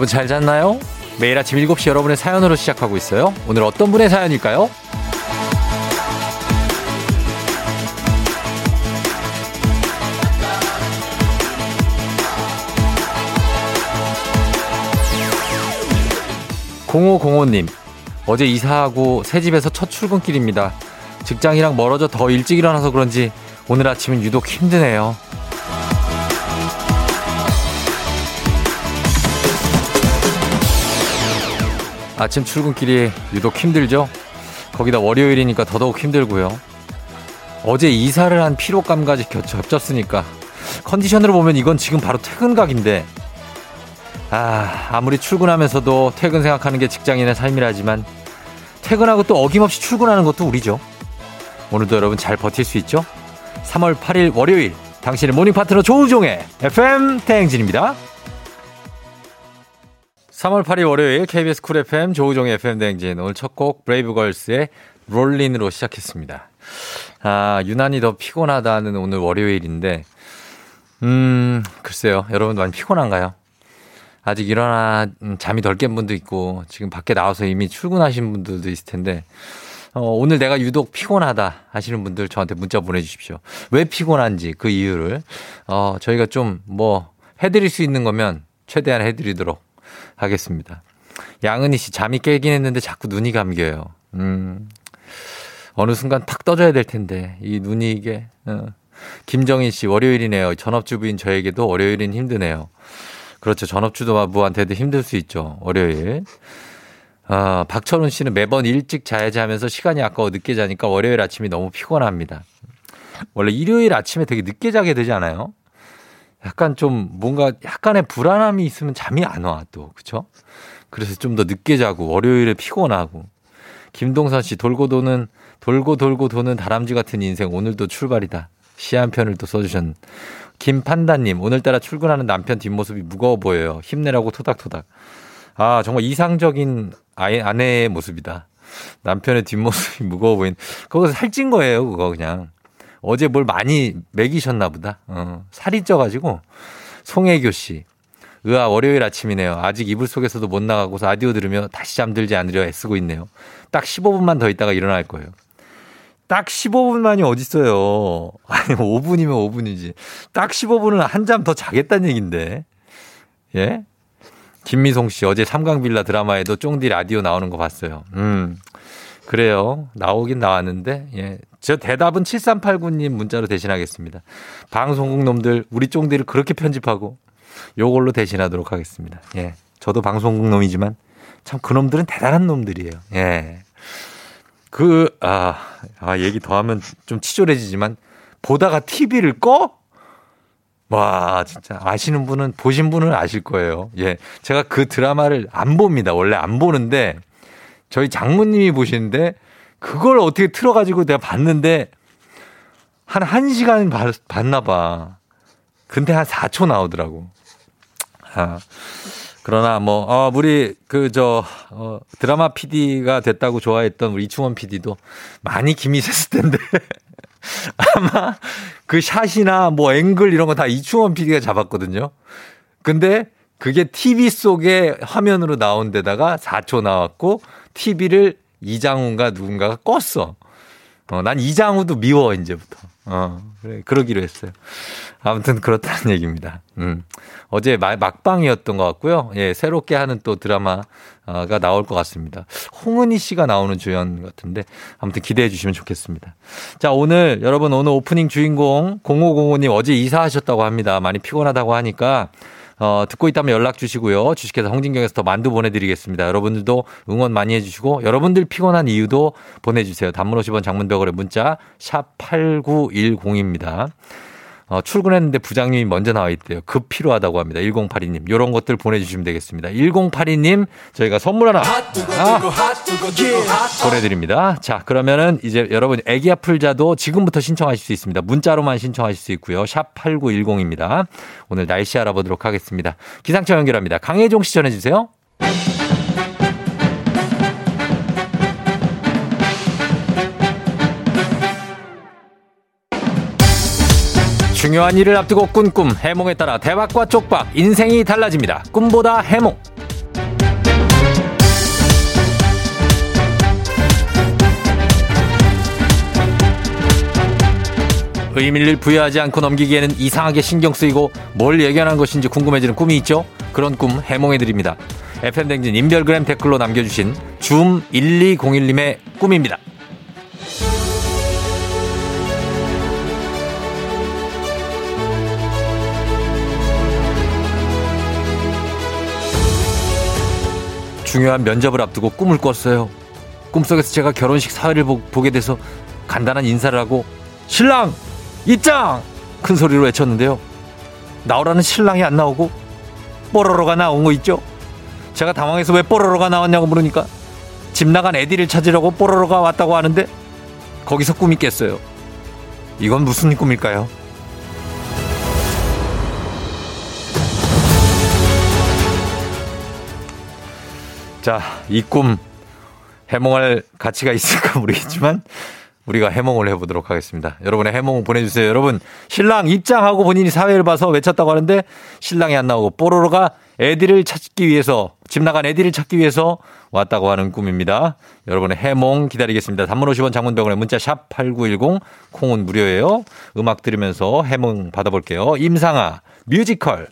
여러분 잘 잤나요? 매일 아침 7시 여러분의 사연으로 시작하고 있어요. 오늘 어떤 분의 사연일까요? 0505님, 어제 이사하고 새 집에서 첫 출근길입니다. 직장이랑 멀어져 더 일찍 일어나서 그런지 오늘 아침은 유독 힘드네요. 아침 출근길이 유독 힘들죠? 거기다 월요일이니까 더더욱 힘들고요. 어제 이사를 한 피로감까지 겹쳤으니까 컨디션으로 보면 이건 지금 바로 퇴근각인데 아, 아무리 출근하면서도 퇴근 생각하는 게 직장인의 삶이라지만 퇴근하고 또 어김없이 출근하는 것도 우리죠. 오늘도 여러분 잘 버틸 수 있죠? 3월 8일 월요일 당신의 모닝 파트너 조우종의 FM 대행진입니다. 3월 8일 월요일 KBS 쿨 FM 조우종의 FM 대행진 오늘 첫 곡 브레이브걸스의 롤린으로 시작했습니다. 아 유난히 더 피곤하다는 오늘 월요일인데 음 글쎄요 여러분 많이 피곤한가요? 아직 일어나 음, 잠이 덜 깬 분도 있고 지금 밖에 나와서 이미 출근하신 분들도 있을 텐데 어, 오늘 내가 유독 피곤하다 하시는 분들 저한테 문자 보내주십시오. 왜 피곤한지 그 이유를 어, 저희가 좀 뭐 해드릴 수 있는 거면 최대한 해드리도록 하겠습니다. 양은희 씨 잠이 깨긴 했는데 자꾸 눈이 감겨요. 음. 어느 순간 탁 떠져야 될 텐데 이 눈이 이게 어. 김정인 씨 월요일이네요. 전업주부인 저에게도 월요일은 힘드네요. 그렇죠. 전업주부한테도 힘들 수 있죠. 월요일. 아, 박철훈 씨는 매번 일찍 자야지 하면서 시간이 아까워 늦게 자니까 월요일 아침이 너무 피곤합니다. 원래 일요일 아침에 되게 늦게 자게 되지 않아요? 약간 좀 뭔가 약간의 불안함이 있으면 잠이 안 와 또 그쵸? 그래서 좀 더 늦게 자고 월요일에 피곤하고 김동선 씨 돌고 도는 돌고 돌고 도는 다람쥐 같은 인생 오늘도 출발이다. 시 한 편을 또 써주셨. 김판다님 오늘따라 출근하는 남편 뒷모습이 무거워 보여요. 힘내라고 토닥토닥. 아 정말 이상적인 아내의 모습이다. 남편의 뒷모습이 무거워 보인. 그거 살찐 거예요 그거 그냥. 어제 뭘 많이 먹이셨나 보다. 어, 살이 쪄가지고. 송혜교 씨. 으아, 월요일 아침이네요. 아직 이불 속에서도 못 나가고서 라디오 들으며 다시 잠들지 않으려 애쓰고 있네요. 딱 15분만 더 있다가 일어날 거예요. 딱 15분만이 어딨어요. 아니, 5분이면 5분이지. 딱 15분은 한 잠 더 자겠다는 얘긴데. 예? 김미송 씨, 어제 삼강빌라 드라마에도 쫑디 라디오 나오는 거 봤어요. 음. 그래요. 나오긴 나왔는데, 예. 저 대답은 7389님 문자로 대신하겠습니다. 방송국 놈들, 우리 쫑디를 그렇게 편집하고 요걸로 대신하도록 하겠습니다. 예. 저도 방송국 놈이지만 참 그놈들은 대단한 놈들이에요. 예. 그, 아, 아, 얘기 더 하면 좀 치졸해지지만 보다가 TV를 꺼? 와, 진짜 아시는 분은 보신 분은 아실 거예요. 예. 제가 그 드라마를 안 봅니다. 원래 안 보는데 저희 장모님이 보시는데 그걸 어떻게 틀어가지고 내가 봤는데 한 1시간 봤나 봐. 근데 한 4초 나오더라고. 아. 그러나 뭐, 어, 우리 그, 저, 어, 드라마 PD가 됐다고 좋아했던 우리 이충원 PD도 많이 샜을 텐데. 아마 그 샷이나 뭐 앵글 이런 거 다 이충원 PD가 잡았거든요. 근데 그게 TV 속에 화면으로 나온 데다가 4초 나왔고 TV를 이장훈가 누군가가 껐어. 어, 난 이장훈도 미워, 이제부터. 어, 그래, 그러기로 했어요. 아무튼 그렇다는 얘기입니다. 음. 어제 막방이었던 것 같고요. 예, 새롭게 하는 또 드라마가 나올 것 같습니다. 홍은희 씨가 나오는 주연 같은데 아무튼 기대해 주시면 좋겠습니다. 자, 오늘 여러분 오늘 오프닝 주인공 0505님 어제 이사하셨다고 합니다. 많이 피곤하다고 하니까 어, 듣고 있다면 연락 주시고요. 주식회사 홍진경에서 더 만두 보내드리겠습니다. 여러분들도 응원 많이 해주시고 여러분들 피곤한 이유도 보내주세요. 단문 50원 장문벽으로 문자 샵 8910입니다. 어, 출근했는데 부장님이 먼저 나와 있대요. 급 필요하다고 합니다. 1082님. 요런 것들 보내주시면 되겠습니다. 1082님, 저희가 선물 하나 아, 보내드립니다. 자, 그러면은 이제 여러분 애기 아플 자도 지금부터 신청하실 수 있습니다. 문자로만 신청하실 수 있고요. 샵 8910입니다. 오늘 날씨 알아보도록 하겠습니다. 기상청 연결합니다. 강혜종 씨 전해주세요. 중요한 일을 앞두고 꾼 꿈, 해몽에 따라 대박과 쪽박, 인생이 달라집니다. 꿈보다 해몽. 의미를 부여하지 않고 넘기기에는 이상하게 신경 쓰이고 뭘 예견한 것인지 궁금해지는 꿈이 있죠? 그런 꿈 해몽해드립니다. FM댕진 인별그램 댓글로 남겨주신 줌 1201님의 꿈입니다. 중요한 면접을 앞두고 꿈을 꿨어요. 꿈속에서 제가 결혼식 사회를 보, 게 돼서 간단한 인사를 하고 신랑 입장 큰 소리로 외쳤는데요. 나오라는 신랑이 안 나오고 뽀로로가 나온 거 있죠. 제가 당황해서 왜 뽀로로가 나왔냐고 물으니까 집 나간 애디를 찾으려고 뽀로로가 왔다고 하는데 거기서 꿈이 깼어요. 이건 무슨 꿈일까요? 자, 이 꿈 해몽할 가치가 있을까 모르겠지만 우리가 해몽을 해보도록 하겠습니다. 여러분의 해몽 보내주세요. 여러분 신랑 입장하고 본인이 사회를 봐서 외쳤다고 하는데 신랑이 안 나오고 뽀로로가 애디를 찾기 위해서 집 나간 애디를 찾기 위해서 왔다고 하는 꿈입니다. 여러분의 해몽 기다리겠습니다. 단문 50원 장문병원에 문자 샵 8910 콩은 무료예요. 음악 들으면서 해몽 받아볼게요. 임상아 뮤지컬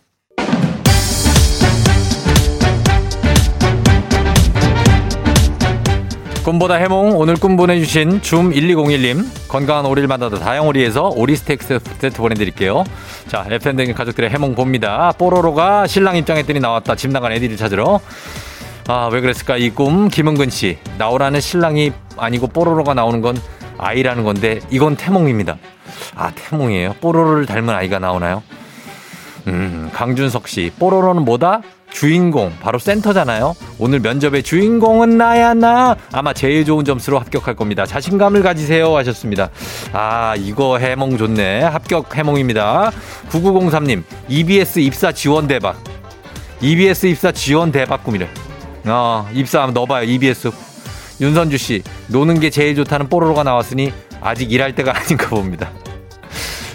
꿈보다 해몽 오늘 꿈 보내주신 줌 1201님 건강한 오리를 만나다 다양오리에서 오리 스테이크 세트 보내드릴게요. 자 FM댕진 가족들의 해몽 봅니다. 뽀로로가 신랑 입장했더니 나왔다. 집 나간 애들을 찾으러. 아 왜 그랬을까 이 꿈 김은근 씨 나오라는 신랑이 아니고 뽀로로가 나오는 건 아이라는 건데 이건 태몽입니다. 아 태몽이에요. 뽀로로를 닮은 아이가 나오나요? 음 강준석 씨 뽀로로는 뭐다? 주인공 바로 센터잖아요. 오늘 면접의 주인공은 나야 나 아마 제일 좋은 점수로 합격할 겁니다. 자신감을 가지세요 하셨습니다. 아 이거 해몽 좋네. 합격 해몽입니다. 9903님 EBS 입사 지원 대박. EBS 입사 지원 대박 꿈이래. 어 입사 한번 넣어봐요 EBS. 윤선주 씨 노는 게 제일 좋다는 뽀로로가 나왔으니 아직 일할 때가 아닌가 봅니다.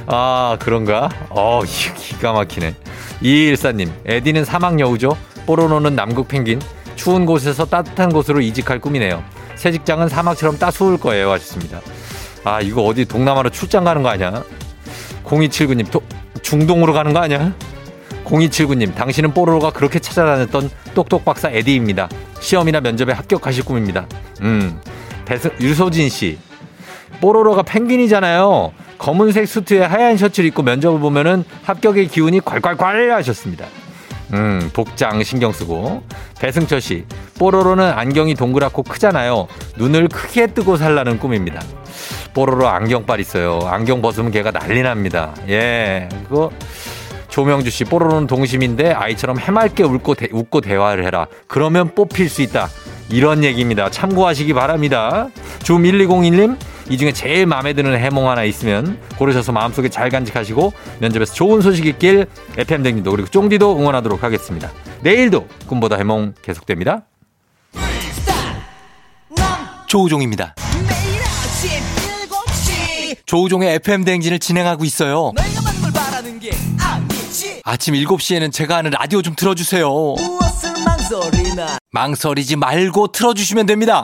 아 그런가? 어 기가 막히네. 이일사님, 에디는 사막 여우죠? 뽀로로는 남극 펭귄. 추운 곳에서 따뜻한 곳으로 이직할 꿈이네요. 새 직장은 사막처럼 따스울 거예요. 하셨습니다. 아, 이거 어디 동남아로 출장 가는 거 아니야? 0279님, 도, 중동으로 가는 거 아니야? 0279님, 당신은 뽀로로가 그렇게 찾아다녔던 똑똑 박사 에디입니다. 시험이나 면접에 합격하실 꿈입니다. 음, 배승, 유소진 씨. 뽀로로가 펭귄이잖아요. 검은색 수트에 하얀 셔츠를 입고 면접을 보면은 합격의 기운이 콸콸콸 하셨습니다. 음, 복장 신경 쓰고. 배승철 씨, 뽀로로는 안경이 동그랗고 크잖아요. 눈을 크게 뜨고 살라는 꿈입니다. 뽀로로 안경빨 있어요. 안경 벗으면 걔가 난리 납니다. 예, 그거. 조명주 씨, 뽀로로는 동심인데 아이처럼 해맑게 웃고, 대, 웃고 대화를 해라. 그러면 뽑힐 수 있다. 이런 얘기입니다. 참고하시기 바랍니다. 좀 1201님, 이 중에 제일 마음에 드는 해몽 하나 있으면 고르셔서 마음속에 잘 간직하시고 면접에서 좋은 소식 있길 FM댕진도 그리고 쫑디도 응원하도록 하겠습니다. 내일도 꿈보다 해몽 계속됩니다. 조우종입니다. 조우종의 FM대행진을 진행하고 있어요. 아침 7시에는 제가 하는 라디오 좀 틀어주세요. 망설이지 말고 틀어주시면 됩니다.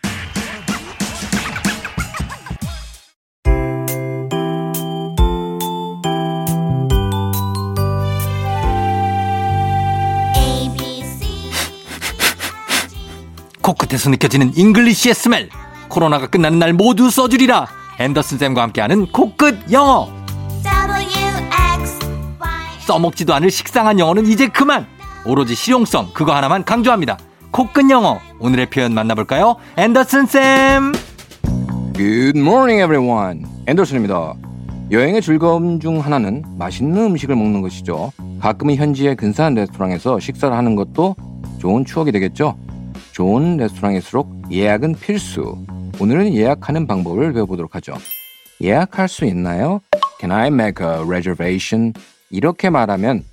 코끝에서 느껴지는 English의 smell. 코로나가 끝나는 날 모두 써주리라. 앤더슨 쌤과 함께하는 코끝 영어. 써먹지도 않을 식상한 영어는 이제 그만. 오로지 실용성 그거 하나만 강조합니다. 코끝 영어 오늘의 표현 만나볼까요? 앤더슨 쌤. Good morning, everyone. 앤더슨입니다. 여행의 즐거움 중 하나는 맛있는 음식을 먹는 것이죠. 가끔은 현지의 근사한 레스토랑에서 식사를 하는 것도 좋은 추억이 되겠죠. 좋은 레스토랑일수록 예약은 필수. 오늘은 예약하는 방법을 배워보도록 하죠. 예약할 수 있나요? Can I make a reservation? 이렇게 말하면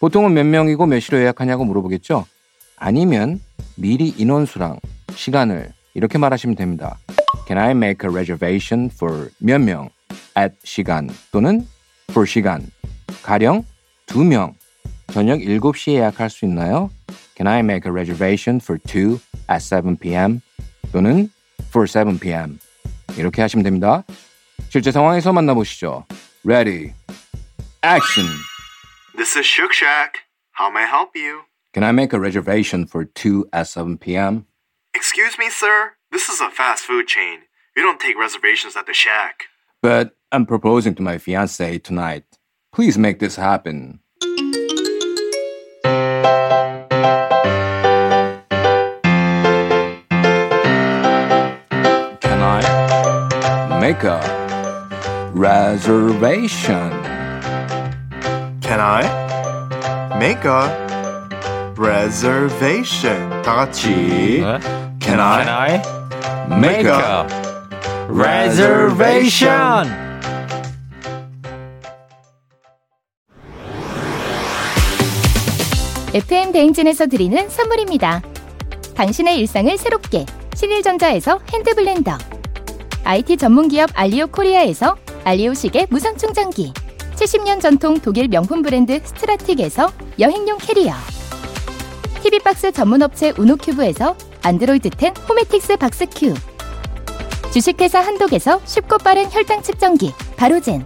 보통은 몇 명이고 몇 시로 예약하냐고 물어보겠죠? 아니면 미리 인원수랑 시간을 이렇게 말하시면 됩니다. Can I make a reservation for 몇 명? at 시간 또는 for 시간. 가령 두 명. 저녁 7시에 예약할 수 있나요? Can I make a reservation for two at 7 p.m. 또는 for 7 p.m. 이렇게 하시면 됩니다. 실제 상황에서 만나보시죠. Ready. Action. This is Shook Shack. How may I help you? Can I make a reservation for two at 7 p.m.? Excuse me, sir. This is a fast food chain. We don't take reservations at the shack. But I'm proposing to my fiance tonight. Please make this happen. Make a reservation? Can I make a reservation? 다 같이. 네? Can I I Make a reservation? FM 대행진에서 드리는 선물입니다. 당신의 일상을 새롭게 신일전자에서 핸드블렌더 IT 전문 기업 알리오 코리아에서 알리오 시계 무선 충전기 70년 전통 독일 명품 브랜드 스트라틱에서 여행용 캐리어 TV박스 전문 업체 우노큐브에서 안드로이드 10 호메틱스 박스큐 주식회사 한독에서 쉽고 빠른 혈당 측정기 바로젠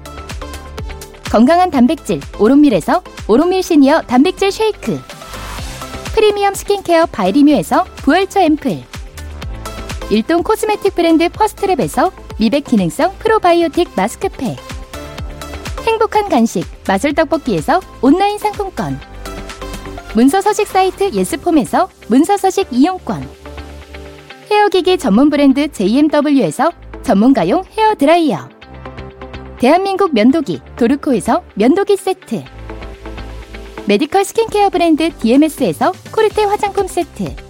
건강한 단백질 오롯밀에서 오롯밀 시니어 단백질 쉐이크 프리미엄 스킨케어 바이리뮤에서 부활초 앰플 일동 코스메틱 브랜드 퍼스트랩에서 미백 기능성 프로바이오틱 마스크팩. 행복한 간식 마술 떡볶이에서 온라인 상품권. 문서 서식 사이트 예스폼에서 문서 서식 이용권. 헤어기기 전문 브랜드 JMW에서 전문가용 헤어 드라이어. 대한민국 면도기 도르코에서 면도기 세트. 메디컬 스킨케어 브랜드 DMS에서 코르테 화장품 세트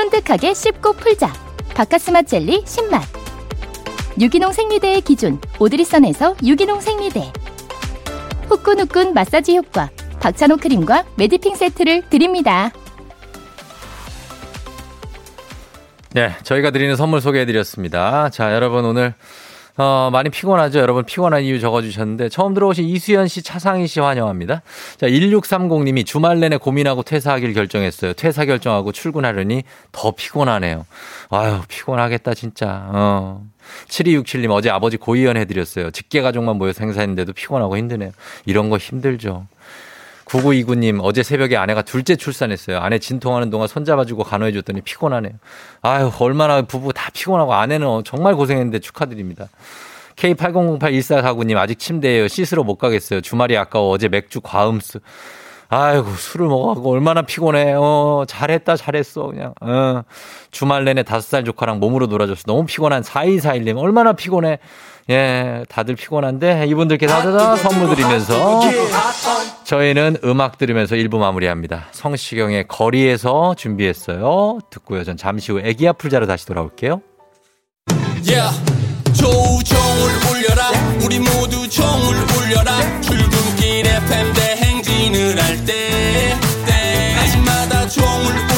쫀득하게 씹고 풀자 박카스맛 젤리 신맛 유기농 생리대의 기준 오드리선에서 유기농 생리대 후끈후끈 마사지 효과 박찬호 크림과 매디핑 세트를 드립니다. 네, 저희가 드리는 선물 소개해드렸습니다. 자, 여러분 오늘 어, 많이 피곤하죠? 여러분 피곤한 이유 적어주셨는데 처음 들어오신 이수연 씨, 차상희 씨 환영합니다. 자, 1630님이 주말 내내 고민하고 퇴사하길 결정했어요. 퇴사 결정하고 출근하려니 더 피곤하네요. 아유, 피곤하겠다, 진짜. 어. 7267님 어제 아버지 고이연 해드렸어요. 직계 가족만 모여서 행사했는데도 피곤하고 힘드네요. 이런 거 힘들죠. 9929님, 어제 새벽에 아내가 둘째 출산했어요. 아내 진통하는 동안 손잡아주고 간호해줬더니 피곤하네요. 아유, 얼마나 부부 다 피곤하고 아내는 정말 고생했는데 축하드립니다. K80081449님, 아직 침대에요. 씻으러 못 가겠어요. 주말이 아까워. 어제 맥주 과음수. 아이고, 술을 먹어갖고 얼마나 피곤해. 어, 잘했다, 잘했어. 그냥, 어. 주말 내내 다섯 살 조카랑 몸으로 놀아줬어. 너무 피곤한 4241님. 얼마나 피곤해. 예, 다들 피곤한데 이분들께 다다다 선물 드리면서 저희는 음악 들으면서 1부 마무리합니다. 성시경의 거리에서 준비했어요. 듣고요. 전 잠시 후 애기 아플 자로 다시 돌아올게요. Yeah. 조우종을 울려라 우리 모두 종을 울려라 출근길 FM 대행진을 할때 아침마다 종을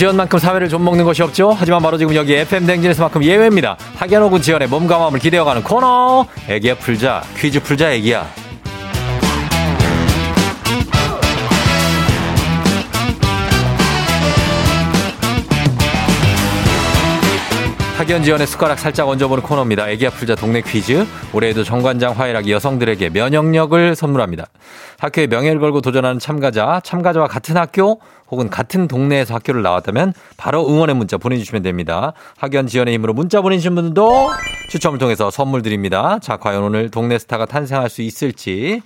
지연만큼 사회를 좀 먹는 것이 없죠. 하지만 바로 지금 여기 FM 댕진에서만큼 예외입니다. 혹은 지연의 몸과 마음을 기대어가는 코너. 애기야 풀자 퀴즈 풀자 애기야. 학연 지원의 숟가락 살짝 얹어보는 코너입니다. 애기 아플자 동네 퀴즈. 올해에도 정관장 화이락이 여성들에게 면역력을 선물합니다. 학교의 명예를 걸고 도전하는 참가자, 참가자와 같은 학교 혹은 같은 동네에서 학교를 나왔다면 바로 응원의 문자 보내주시면 됩니다. 학연 지원의 힘으로 문자 보내주신 분들도 추첨을 통해서 선물 드립니다. 자, 과연 오늘 동네 스타가 탄생할 수 있을지.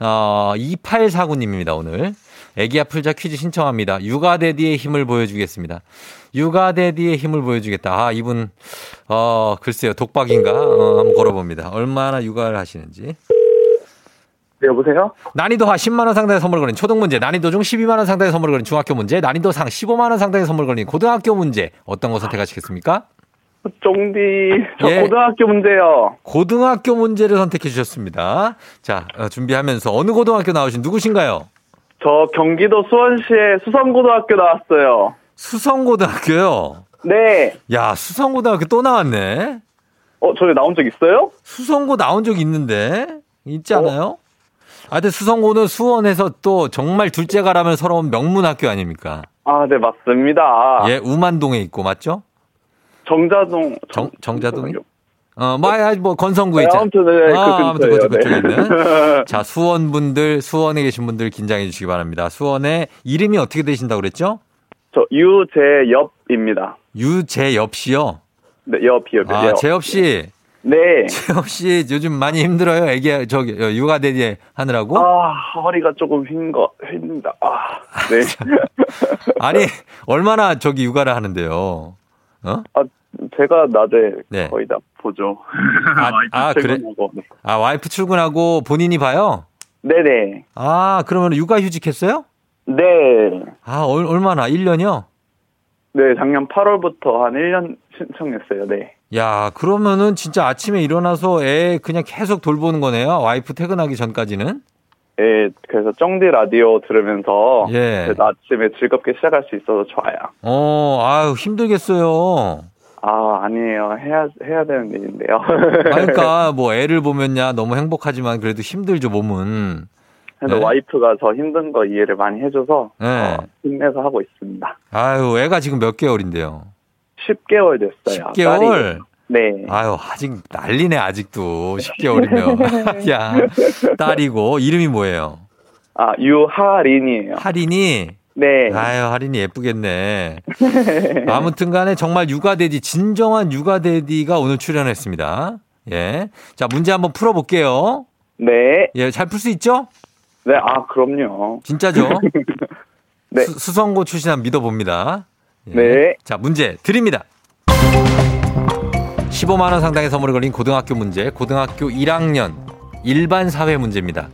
어, 2849님입니다, 오늘. 애기야 풀자 퀴즈 신청합니다. 육아대디의 힘을 보여주겠습니다. 육아대디의 힘을 보여주겠다. 아, 이분, 어, 글쎄요. 독박인가? 어, 한번 걸어봅니다. 얼마나 육아를 하시는지. 네, 여보세요? 난이도 하 10만원 상당의 선물 걸린 초등 문제, 난이도 중 12만원 상당의 선물 걸린 중학교 문제, 난이도 상 15만원 상당의 선물 걸린 고등학교 문제. 어떤 거 선택하시겠습니까? 쫑디, 저 예. 고등학교 문제요. 고등학교 문제를 선택해 주셨습니다. 자, 어, 준비하면서 어느 고등학교 나오신 누구신가요? 저 경기도 수원시에 수성고등학교 나왔어요. 수성고등학교요. 네. 야, 수성고등학교 또 나왔네. 어, 저기 나온 적 있어요? 수성고 나온 적 있는데 있지 않아요? 아, 근데 수성고는 수원에서 또 정말 둘째가라면 서러운 명문 학교 아닙니까? 아, 네, 맞습니다. 예, 우만동에 있고 맞죠? 정자동. 정- 정자동이? 어, 뭐, 아, 뭐 건성구에 네, 있잖아. 아무튼, 네, 그 아, 아무튼 근처예요. 그쪽 그쪽에 네. 있는. 자, 수원 분들, 수원에 계신 분들 긴장해 주시기 바랍니다. 수원의 이름이 어떻게 되신다고 그랬죠? 저 유재엽입니다. 유재엽 씨요. 네, 엽, 엽, 아, 엽. 재엽 씨. 네. 재엽 씨 요즘 많이 힘들어요. 애기 저기 어, 육아 대디 하느라고. 아, 허리가 조금 휜 거, 휜다. 아, 네. 아니, 얼마나 저기 육아를 하는데요. 어? 아, 제가 낮에 네. 거의 다 보죠. 아, 아, 그래? 아, 와이프 출근하고 본인이 봐요? 네네. 아, 그러면 육아 휴직 했어요? 네. 아, 얼, 얼마나? 1년이요? 네, 작년 8월부터 한 1년 신청했어요. 네. 야, 그러면은 진짜 아침에 일어나서 애 그냥 계속 돌보는 거네요. 와이프 퇴근하기 전까지는. 예, 그래서 쩡디 라디오 들으면서 예. 아침에 즐겁게 시작할 수 있어서 좋아요. 어, 아유, 힘들겠어요. 아, 아니에요. 해야 해야 되는 일인데요. 아, 그러니까 뭐 애를 보면야 너무 행복하지만 그래도 힘들죠, 몸은. 그래서 네. 와이프가 저 힘든 거 이해를 많이 해줘서 네. 어, 힘내서 하고 있습니다. 아유, 애가 지금 몇 개월인데요? 10개월 됐어요. 10개월? 딸이. 네. 아유, 아직 난리네, 아직도. 10개월이면. 야, 딸이고, 이름이 뭐예요? 아, 유하린이에요. 하린이? 네. 아유, 하린이 예쁘겠네. 아무튼 간에 정말 육아대디, 진정한 육아대디가 오늘 출연했습니다. 예. 자, 문제 한번 풀어볼게요. 네. 예, 잘 풀 수 있죠? 네, 아, 그럼요. 진짜죠? 네. 수, 성고 출신 한 믿어봅니다. 예. 네. 자, 문제 드립니다. 15만 원 상당의 선물을 걸린 고등학교 문제, 고등학교 1학년 일반 사회 문제입니다.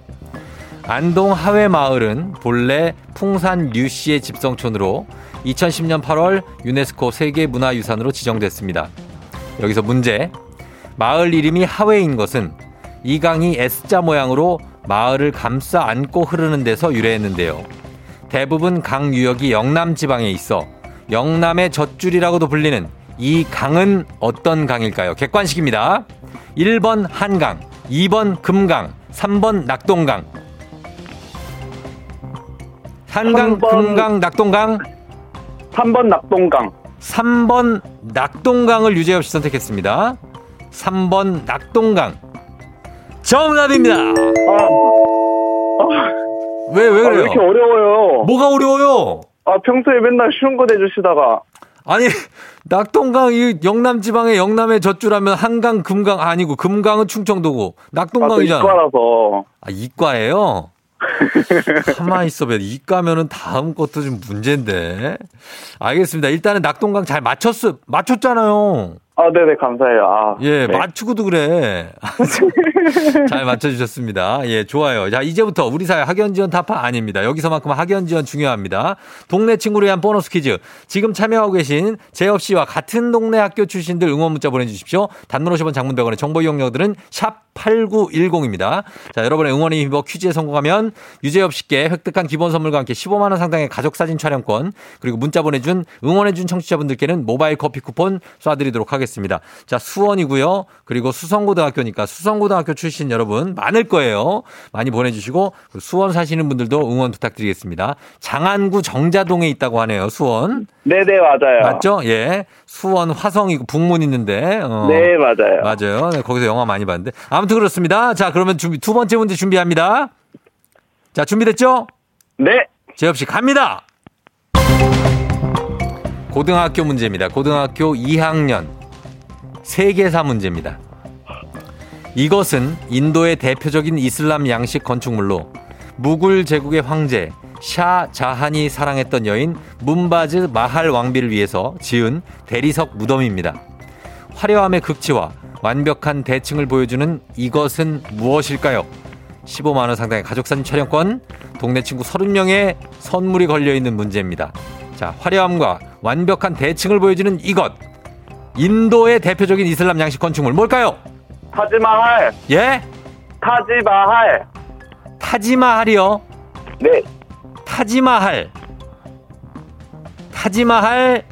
안동 하회 마을은 본래 풍산 류씨의 집성촌으로 2010년 8월 유네스코 세계문화유산으로 지정됐습니다. 여기서 문제. 마을 이름이 하회인 것은 이 강이 S자 모양으로 마을을 감싸 안고 흐르는 데서 유래했는데요. 대부분 강 유역이 영남 지방에 있어 영남의 젖줄이라고도 불리는 이 강은 어떤 강일까요? 객관식입니다. 1번 한강, 2번 금강, 3번 낙동강. 한강, 삼 번. 금강, 낙동강. 3번 낙동강. 3번 낙동강을 유재엽 씨 선택했습니다. 3번 낙동강. 정답입니다. 아, 왜, 왜 아, 왜 그래요? 이렇게 어려워요? 뭐가 어려워요? 아, 평소에 맨날 쉬운 거 내주시다가. 아니 낙동강 이 영남 지방의 영남의 젖줄하면 한강 금강 아니고 금강은 충청도고 아, 또 낙동강이잖아. 이과라서. 아 이과예요? 가만 있어 봐. 이과면은 다음 것도 좀 문제인데. 알겠습니다. 일단은 낙동강 잘 맞췄어. 맞췄잖아요. 아, 네네, 감사해요. 아, 예, 네. 맞추고도 그래. 잘 맞춰주셨습니다. 예, 좋아요. 자, 이제부터 우리 사회 학연 지원 타파 아닙니다. 여기서만큼 학연 지원 중요합니다. 동네 친구를 위한 보너스 퀴즈. 지금 참여하고 계신 재엽 씨와 같은 동네 학교 출신들 응원 문자 보내주십시오. 단문 50원 장문 100원의 정보 이용료들은 샵 8910입니다. 자, 여러분의 응원이 힘입어 퀴즈에 성공하면 유재엽 씨께 획득한 기본 선물과 함께 15만원 상당의 가족사진 촬영권 그리고 문자 보내준 응원해준 청취자분들께는 모바일 커피 쿠폰 쏴드리도록 하겠습니다. 자, 수원이고요. 그리고 수성고등학교니까 수성고등학교 출신 여러분 많을 거예요. 많이 보내주시고 수원 사시는 분들도 응원 부탁드리겠습니다. 장안구 정자동에 있다고 하네요. 수원. 네네, 맞아요. 맞죠? 예. 수원 화성이고 북문 있는데. 어. 네, 맞아요. 맞아요. 네, 거기서 영화 많이 봤는데. 아무튼 그렇습니다. 자, 그러면 준비, 두 번째 문제 준비합니다. 자, 준비됐죠? 네, 씨 갑니다. 고등학교 문제입니다. 고등학교 2학년 세계사 문제입니다. 이것은 인도의 대표적인 이슬람 양식 건축물로 무굴 제국의 황제 샤 자한이 사랑했던 여인 문바즈 마할 왕비를 위해서 지은 대리석 무덤입니다. 화려함의 극치와 완벽한 대칭을 보여주는 이것은 무엇일까요? 15만 원 상당의 가족사진 촬영권, 동네 친구 30명의 선물이 걸려 있는 문제입니다. 자, 화려함과 완벽한 대칭을 보여주는 이것. 인도의 대표적인 이슬람 양식 건축물 뭘까요? 타지마할, 예? 타지마할. 타지마할이요. 네, 타지마할. 타지마할.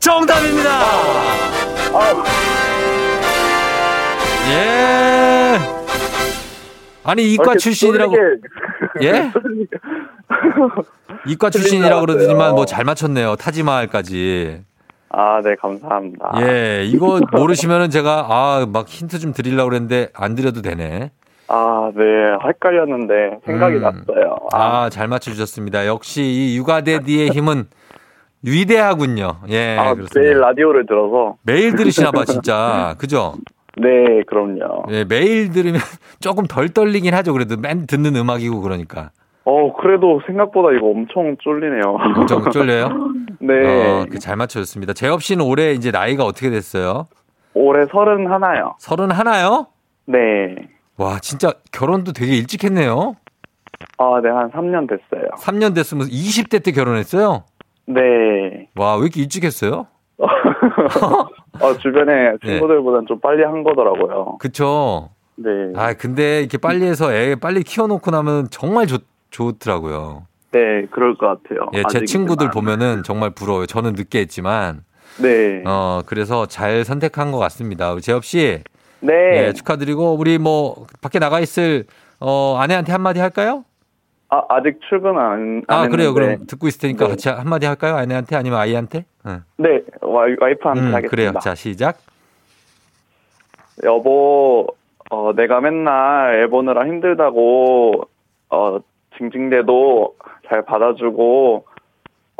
정답입니다. 아, 예. 아니 이과 이렇게 출신이라고 예? 이과 출신이라고 줄 그러더니만. 뭐 잘 맞췄네요. 타지마할까지. 아, 네, 감사합니다. 예, 이거 모르시면은 제가 아 막 힌트 좀 드리려고 그랬는데 안 드려도 되네. 아, 네, 헷갈렸는데 생각이 음. 났어요. 아, 아, 잘 맞춰주셨습니다. 역시 이 육아대디의 힘은 위대하군요. 예, 아, 그렇습니다. 매일 라디오를 들어서. 매일 들으시나 봐, 진짜. 그죠? 네, 그럼요. 예, 매일 들으면 조금 덜 떨리긴 하죠. 그래도 맨 듣는 음악이고 그러니까. 어, 그래도 생각보다 이거 엄청 쫄리네요. 엄청 쫄려요? 네. 어, 그잘 맞춰줬습니다. 재엽 씨는 올해 이제 나이가 어떻게 됐어요? 올해 서른 하나요. 서른 하나요? 네. 와, 진짜 결혼도 되게 일찍 했네요. 아, 네, 한 3년 됐어요. 3년 됐으면 20대 때 결혼했어요? 네. 와, 왜 이렇게 일찍 했어요? 어, 주변에 네. 친구들보다는 좀 빨리 한 거더라고요. 그쵸. 네. 아, 근데 이렇게 빨리 해서 애 빨리 키워놓고 나면 정말 좋, 좋더라고요. 네, 그럴 것 같아요. 예, 제. 친구들 보면은 정말 부러워요. 저는 늦게 했지만. 네. 어, 그래서 잘 선택한 것 같습니다. 재엽 씨. 네. 예, 축하드리고, 우리 뭐, 밖에 나가 있을, 어, 아내한테 한마디 할까요? 아, 아직 출근 안, 안 아, 그래요. 했는데. 그럼 듣고 있을 테니까 네. 같이 한마디 할까요? 아내한테 아니면 아이한테? 응. 네, 와이, 와이프한테 음, 하겠습니다. 그래요. 자, 시작. 여보, 어, 내가 맨날 애 보느라 힘들다고, 어, 징징대도 잘 받아주고,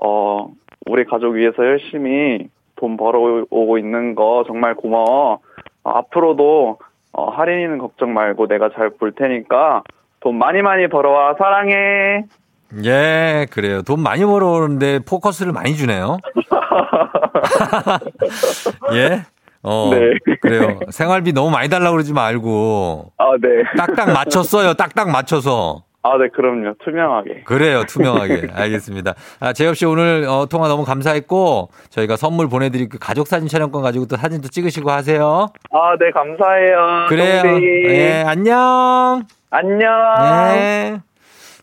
어, 우리 가족 위해서 열심히 돈 벌어오고 있는 거 정말 고마워. 어, 앞으로도, 어, 할인이는 걱정 말고 내가 잘 볼 테니까 돈 많이 많이 벌어와. 사랑해. 예, 그래요. 돈 많이 벌어오는데 포커스를 많이 주네요. 예? 어, 네. 그래요. 생활비 너무 많이 달라고 그러지 말고, 아, 네. 딱딱 맞췄어요. 딱딱 맞춰서. 아, 네, 그럼요. 투명하게. 그래요. 투명하게. 알겠습니다. 아, 재엽 씨 오늘 어, 통화 너무 감사했고, 저희가 선물 보내드리고, 가족 사진 촬영권 가지고 또 사진도 찍으시고 하세요. 아, 네, 감사해요. 그래요. 예, 안녕. 안녕. 네.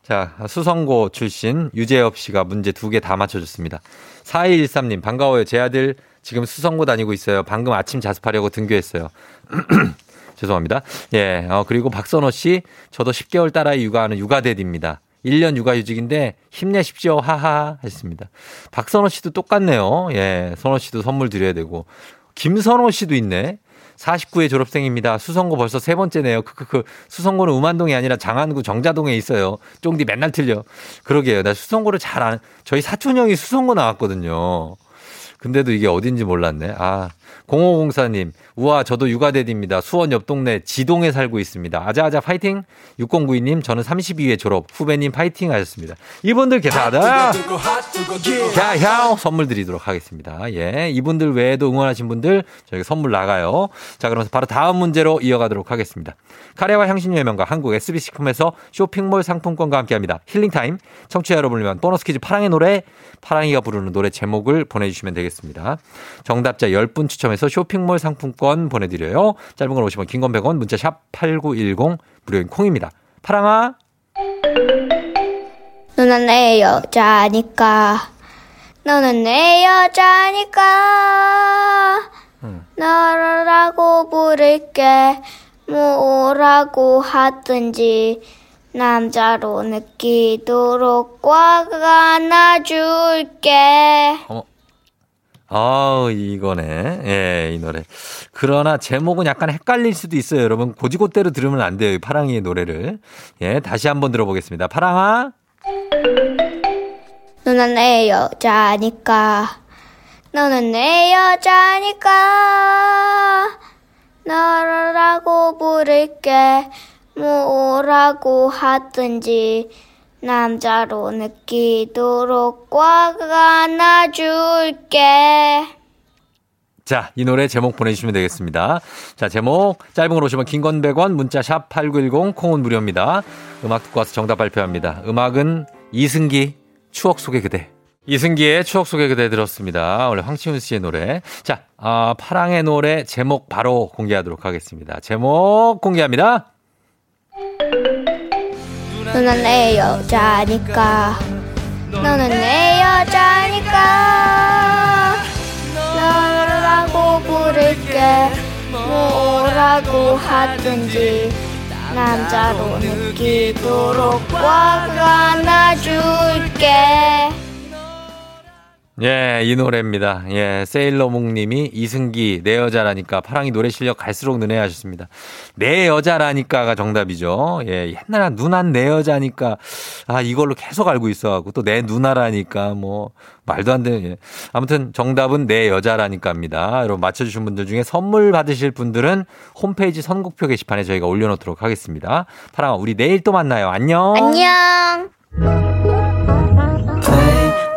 자, 수성고 출신 유재엽 씨가 문제 두 개 다 맞춰줬습니다. 4213님, 반가워요. 제 아들 지금 수성고 다니고 있어요. 방금 아침 자습하려고 등교했어요. 죄송합니다. 예, 어, 그리고 박선호 씨, 저도 10개월 딸아이 육아하는 육아대디입니다. 1년 육아휴직인데 힘내십시오. 하하 했습니다. 박선호 씨도 똑같네요. 예, 선호 씨도 선물 드려야 되고. 김선호 씨도 있네. 49회 졸업생입니다. 수성고 벌써 세 번째네요. 크크크. 수성고는 우만동이 아니라 장안구 정자동에 있어요. 쫑디 맨날 틀려. 그러게요. 나 수성고를 잘 안, 저희 사촌 형이 수성고 나왔거든요. 근데도 이게 어딘지 몰랐네. 아, 0504님, 우와, 저도 육아대디입니다. 수원 옆 동네 지동에 살고 있습니다. 아자아자 파이팅! 6092님, 저는 32회 졸업. 후배님 파이팅 하셨습니다. 이분들 계사다! 야, 야, 선물 드리도록 하겠습니다. 예. 이분들 외에도 응원하신 분들 저희가 선물 나가요. 자, 그러면서 바로 다음 문제로 이어가도록 하겠습니다. 카레와 향신료의 명가 한국 SB식품에서 쇼핑몰 상품권과 함께 합니다. 힐링타임. 청취자 여러분을 위한 보너스 퀴즈 파랑의 노래, 파랑이가 부르는 노래 제목을 보내주시면 되겠습니다. 정답자 10분 추첨해서 쇼핑몰 상품권 보내드려요. 짧은 건 50원 긴 건 100원, 문자 샵 8910, 무료인 콩입니다. 파랑아! 너는 내 여자니까 너는 내 여자니까 너라고 부를게 뭐라고 하든지 남자로 느끼도록 꽉 안아줄게 아 이거네. 예, 이 노래. 그러나 제목은 약간 헷갈릴 수도 있어요. 여러분, 고지고대로 들으면 안 돼요. 이 파랑이의 노래를. 예, 다시 한번 들어보겠습니다. 파랑아! 너는 내 여자니까 너는 내 여자니까 너라고 부를게 뭐라고 하든지 남자로 느끼도록 꽉 안아줄게 자, 이 노래 제목 보내주시면 되겠습니다. 자, 제목, 짧은 걸 오시면 긴건 100원, 문자 샵 8910, 콩은 무료입니다. 음악 듣고 와서 정답 발표합니다. 음악은 이승기, 추억 속의 그대. 이승기의 추억 속의 그대 들었습니다. 원래 황치훈 씨의 노래. 자, 아, 파랑의 노래 제목 바로 공개하도록 하겠습니다. 제목 공개합니다. 너는 내 여자니까. 너는 내 여자니까. 너라고 부를게. 뭐라고 하든지. 남자로 느끼도록 꽉 안아줄게 예, 이 노래입니다. 예, 세일러몽 님이 이승기, 내 여자라니까, 파랑이 노래 실력 갈수록 느네 하셨습니다. 내 여자라니까가 정답이죠. 예, 옛날에 누난 내 여자니까, 아, 이걸로 계속 알고 있어갖고, 또 내 누나라니까, 뭐, 말도 안 되는, 예. 아무튼 정답은 내 여자라니까입니다. 여러분 맞춰주신 분들 중에 선물 받으실 분들은 홈페이지 선곡표 게시판에 저희가 올려놓도록 하겠습니다. 파랑아, 우리 내일 또 만나요. 안녕. 안녕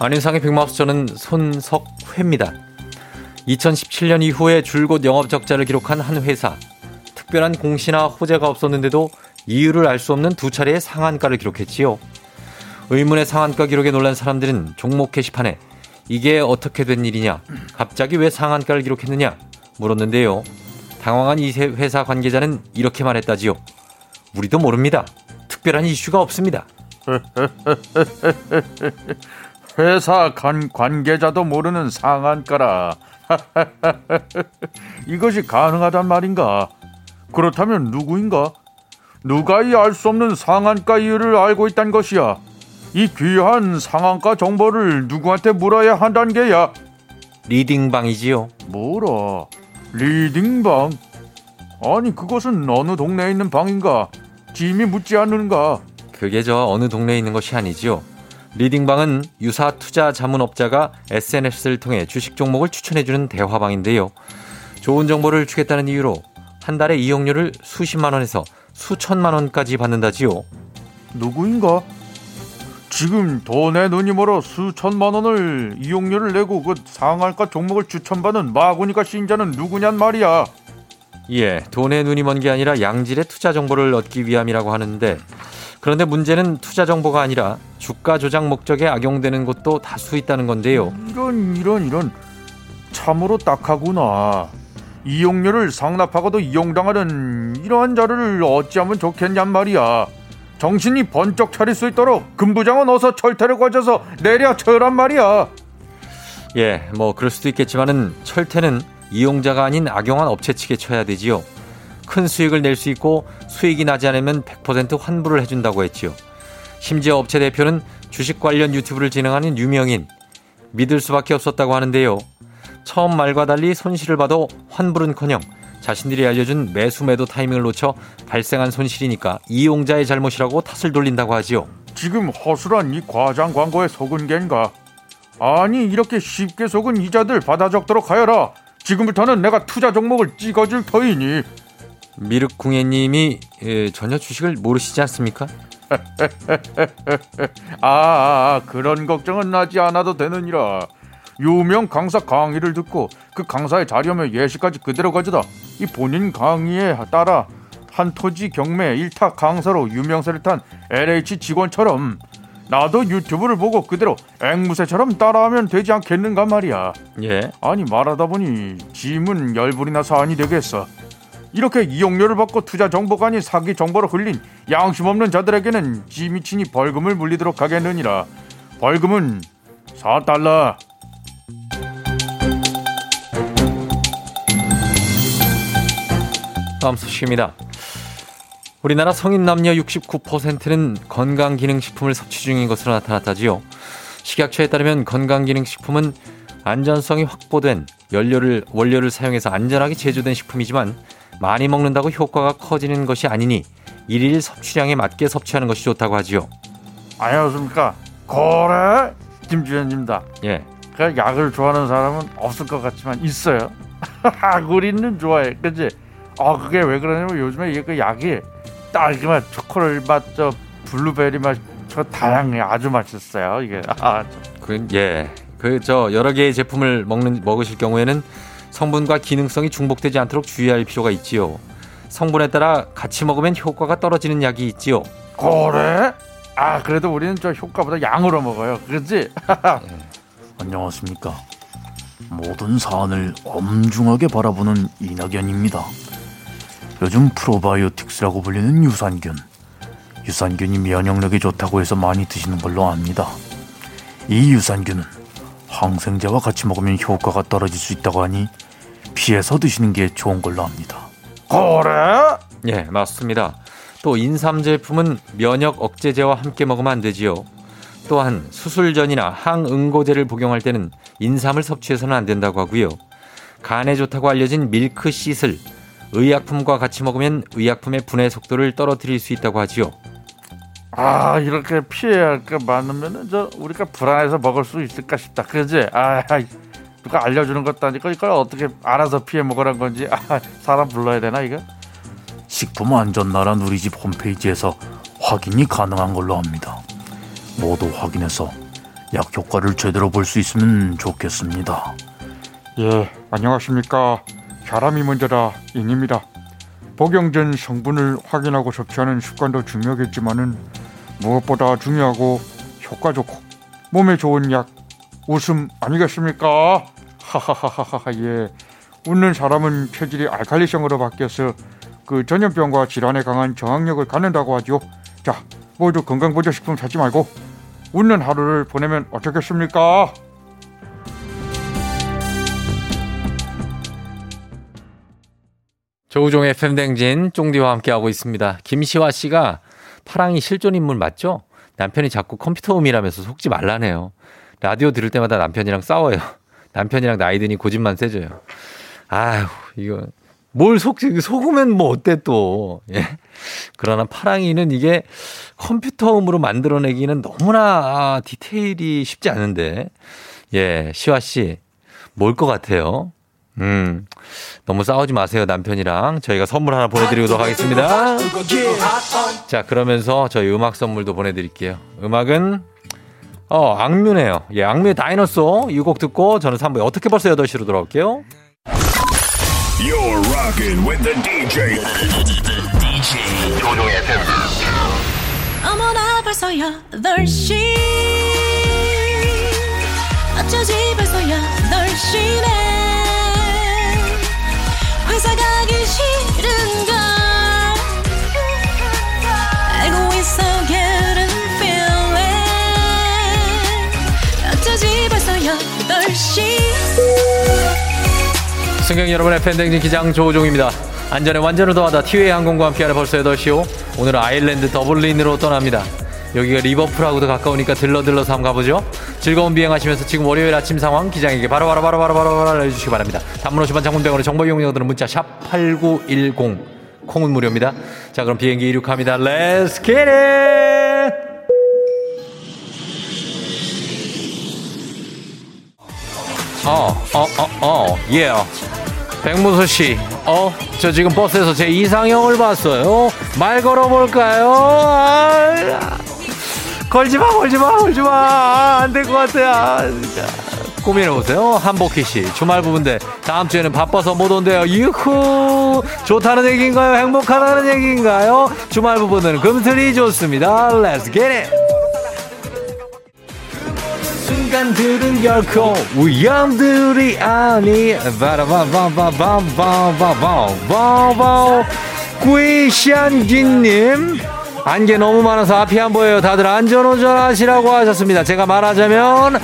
안윤상의 빅마우스 저는 손석회입니다. 2017년 이후에 줄곧 영업 적자를 기록한 한 회사. 특별한 공시나 호재가 없었는데도 이유를 알 수 없는 두 차례의 상한가를 기록했지요. 의문의 상한가 기록에 놀란 사람들은 종목 게시판에 이게 어떻게 된 일이냐, 갑자기 왜 상한가를 기록했느냐 물었는데요. 당황한 이 회사 관계자는 이렇게 말했다지요. 우리도 모릅니다. 특별한 이슈가 없습니다. 회사 관, 관계자도 모르는 상한가라. 이것이 가능하단 말인가? 그렇다면 누구인가? 누가 이 알 수 없는 상한가 이유를 알고 있단 것이야. 이 귀한 상한가 정보를 누구한테 물어야 한다는 게야. 리딩방이지요. 뭐라? 리딩방? 아니 그것은 어느 동네에 있는 방인가? 짐이 묻지 않는가? 그게 저 어느 동네에 있는 것이 아니지요. 리딩방은 유사 투자 자문업자가 SNS를 통해 주식 종목을 추천해주는 대화방인데요. 좋은 정보를 주겠다는 이유로 한 달에 이용료를 수십만 원에서 수천만 원까지 받는다지요. 누구인가? 지금 돈에 눈이 멀어 수천만 원을 이용료를 내고 그 상한가 종목을 추천받은 마구니까 신자는 누구냔 말이야. 예, 돈에 눈이 먼 게 아니라 양질의 투자 정보를 얻기 위함이라고 하는데 그런데 문제는 투자 정보가 아니라 주가 조작 목적에 악용되는 것도 다수 있다는 건데요. 이런 이런 이런 참으로 딱하구나. 이용료를 상납하고도 이용당하는 이러한 자를 어찌하면 좋겠냔 말이야. 정신이 번쩍 차릴 수 있도록 금부장은 어서 철퇴를 거쳐서 내려쳐란 말이야. 예, 뭐 그럴 수도 있겠지만은 철퇴는 이용자가 아닌 악용한 업체 측에 쳐야 되지요. 큰 수익을 낼 수 있고 수익이 나지 않으면 100% 환불을 해준다고 했지요. 심지어 업체 대표는 주식 관련 유튜브를 진행하는 유명인 믿을 수밖에 없었다고 하는데요. 처음 말과 달리 손실을 봐도 환불은커녕 자신들이 알려준 매수 매도 타이밍을 놓쳐 발생한 손실이니까 이용자의 잘못이라고 탓을 돌린다고 하지요. 지금 허술한 이 과장 광고에 속은 겐가? 아니 이렇게 쉽게 속은 이자들 받아 적도록 하여라. 지금부터는 내가 투자 종목을 찍어줄 터이니. 미륵궁예님이 예, 전혀 주식을 모르시지 않습니까? 아, 아, 아, 그런 걱정은 나지 않아도 되느니라. 유명 강사 강의를 듣고 그 강사의 자료며 예시까지 그대로 가져다 이 본인 강의에 따라 한 토지 경매 일타 강사로 유명세를 탄 LH 직원처럼 나도 유튜브를 보고 그대로 앵무새처럼 따라하면 되지 않겠는가 말이야. 예. 아니 말하다 보니 짐은 열불이나 사안이 되겠어. 이렇게 이용료를 받고 투자 정보가 아닌 사기 정보로 흘린 양심 없는 자들에게는 친히 벌금을 물리도록 하겠느니라. 벌금은 4달러. 다음 소식입니다. 우리나라 성인 남녀 69%는 건강기능식품을 섭취 중인 것으로 나타났다지요. 식약처에 따르면 건강기능식품은 안전성이 확보된 연료를 원료를 사용해서 안전하게 제조된 식품이지만 많이 먹는다고 효과가 커지는 것이 아니니 일일 섭취량에 맞게 섭취하는 것이 좋다고 하지요. 안녕하십니까 고래 김주현입니다. 예. 그 약을 좋아하는 사람은 없을 것 같지만 있어요. 우리는 좋아해, 그지? 아 그게 왜 그러냐면 요즘에 이게 그 약이 딸기 맛, 초콜릿 맛, 저 블루베리 맛, 저 다양해 아주 맛있어요 이게. 아, 그 예. 그 저 여러 개의 제품을 먹는 먹으실 경우에는 성분과 기능성이 중복되지 않도록 주의할 필요가 있지요. 성분에 따라 같이 먹으면 효과가 떨어지는 약이 있지요. 그래? 아 그래도 우리는 저 효과보다 양으로 먹어요, 그렇지? 안녕하십니까. 모든 사안을 엄중하게 바라보는 이낙연입니다. 요즘 프로바이오틱스라고 불리는 유산균. 유산균이 면역력에 좋다고 해서 많이 드시는 걸로 압니다. 이 유산균은 항생제와 같이 먹으면 효과가 떨어질 수 있다고 하니 피해서 드시는 게 좋은 걸로 압니다. 그래? 예, 맞습니다. 또 인삼 제품은 면역 억제제와 함께 먹으면 안 되지요. 또한 수술 전이나 항응고제를 복용할 때는 인삼을 섭취해서는 안 된다고 하고요. 간에 좋다고 알려진 밀크시슬, 의약품과 같이 먹으면 의약품의 분해 속도를 떨어뜨릴 수 있다고 하지요. 아 이렇게 피해야 할 게 많으면은 저 우리가 불안해서 먹을 수 있을까 싶다. 그지? 아 누가 알려주는 것도 아니고 이걸 어떻게 알아서 피해 먹으란 건지 아, 사람 불러야 되나 이거? 식품안전나라 우리 집 홈페이지에서 확인이 가능한 걸로 합니다. 모두 확인해서 약 효과를 제대로 볼 수 있으면 좋겠습니다. 예, 안녕하십니까. 사람이 먼저다 인입니다. 복용 전 성분을 확인하고 섭취하는 습관도 중요하겠지만은 무엇보다 중요하고 효과 좋고 몸에 좋은 약 웃음 아니겠습니까? 하하하하하 예. 웃는 사람은 체질이 알칼리성으로 바뀌어서 그 전염병과 질환에 강한 저항력을 갖는다고 하죠. 자, 모두 건강 보조 식품 찾지 말고 웃는 하루를 보내면 어떻겠습니까? 조우종의 팬댕진 쫑디와 함께하고 있습니다. 김시화 씨가 파랑이 실존 인물 맞죠? 남편이 자꾸 컴퓨터 음이라면서 속지 말라네요. 라디오 들을 때마다 남편이랑 싸워요. 남편이랑 나이 드니 고집만 세져요. 아휴, 이거. 뭘 속, 속으면 뭐 어때 또. 예. 그러나 파랑이는 이게 컴퓨터 음으로 만들어내기는 너무나 아, 디테일이 쉽지 않은데. 예, 시화 씨. 뭘 것 같아요? 음, 너무 싸우지 마세요, 남편이랑. 저희가 선물 하나 보내드리도록 하겠습니다. 자, 그러면서 저희 음악 선물도 보내드릴게요. 음악은, 어, 악뮤네요. 예, 악뮤의 다이너소. 이 곡 듣고 저는 3부에 어떻게 벌써 8시로 돌아올게요. You're rocking with the DJ. DJ 조종의 FM. 어머나 벌써 8시 어쩌지 벌써 8시네 승객 여러분의 팬댕진 기장 조우종입니다. 안전에 완전을 더하다 티웨이 항공과 함께하는 벌써 8시오. 오늘은 아일랜드 더블린으로 떠납니다. 여기가 리버풀하고도 가까우니까 들러들러서 한번 가보죠. 즐거운 비행하시면서 지금 월요일 아침 상황 기장에게 바로바로 바로바로 바로바로 알려주시기 바랍니다. 단문 50원 장문병원의 정보 이용료들은 문자 샵 8910 콩은 무료입니다. 자 그럼 비행기 이륙합니다. Let's get it! 어, 어, 어, 어, 예. 백무수 씨, 어, 저 지금 버스에서 제 이상형을 봤어요. 말 걸어볼까요? 아, 걸지 마, 걸지 마, 걸지 마. 아, 안될 것 같아요. 아. 고민해보세요. 한복희 씨, 주말 부부인데 다음 주에는 바빠서 못 온대요. 유후! 좋다는 얘기인가요? 행복하다는 얘기인가요? 주말 부부는 금슬이 좋습니다. Let's get it! 순간들은 결코 우연들이 아니. 바라바바바바바바바바바 구이시안기님 안개 너무 많아서 앞이 안 보여요 다들 안전운전 하시라고 하셨습니다. 제가 말하자면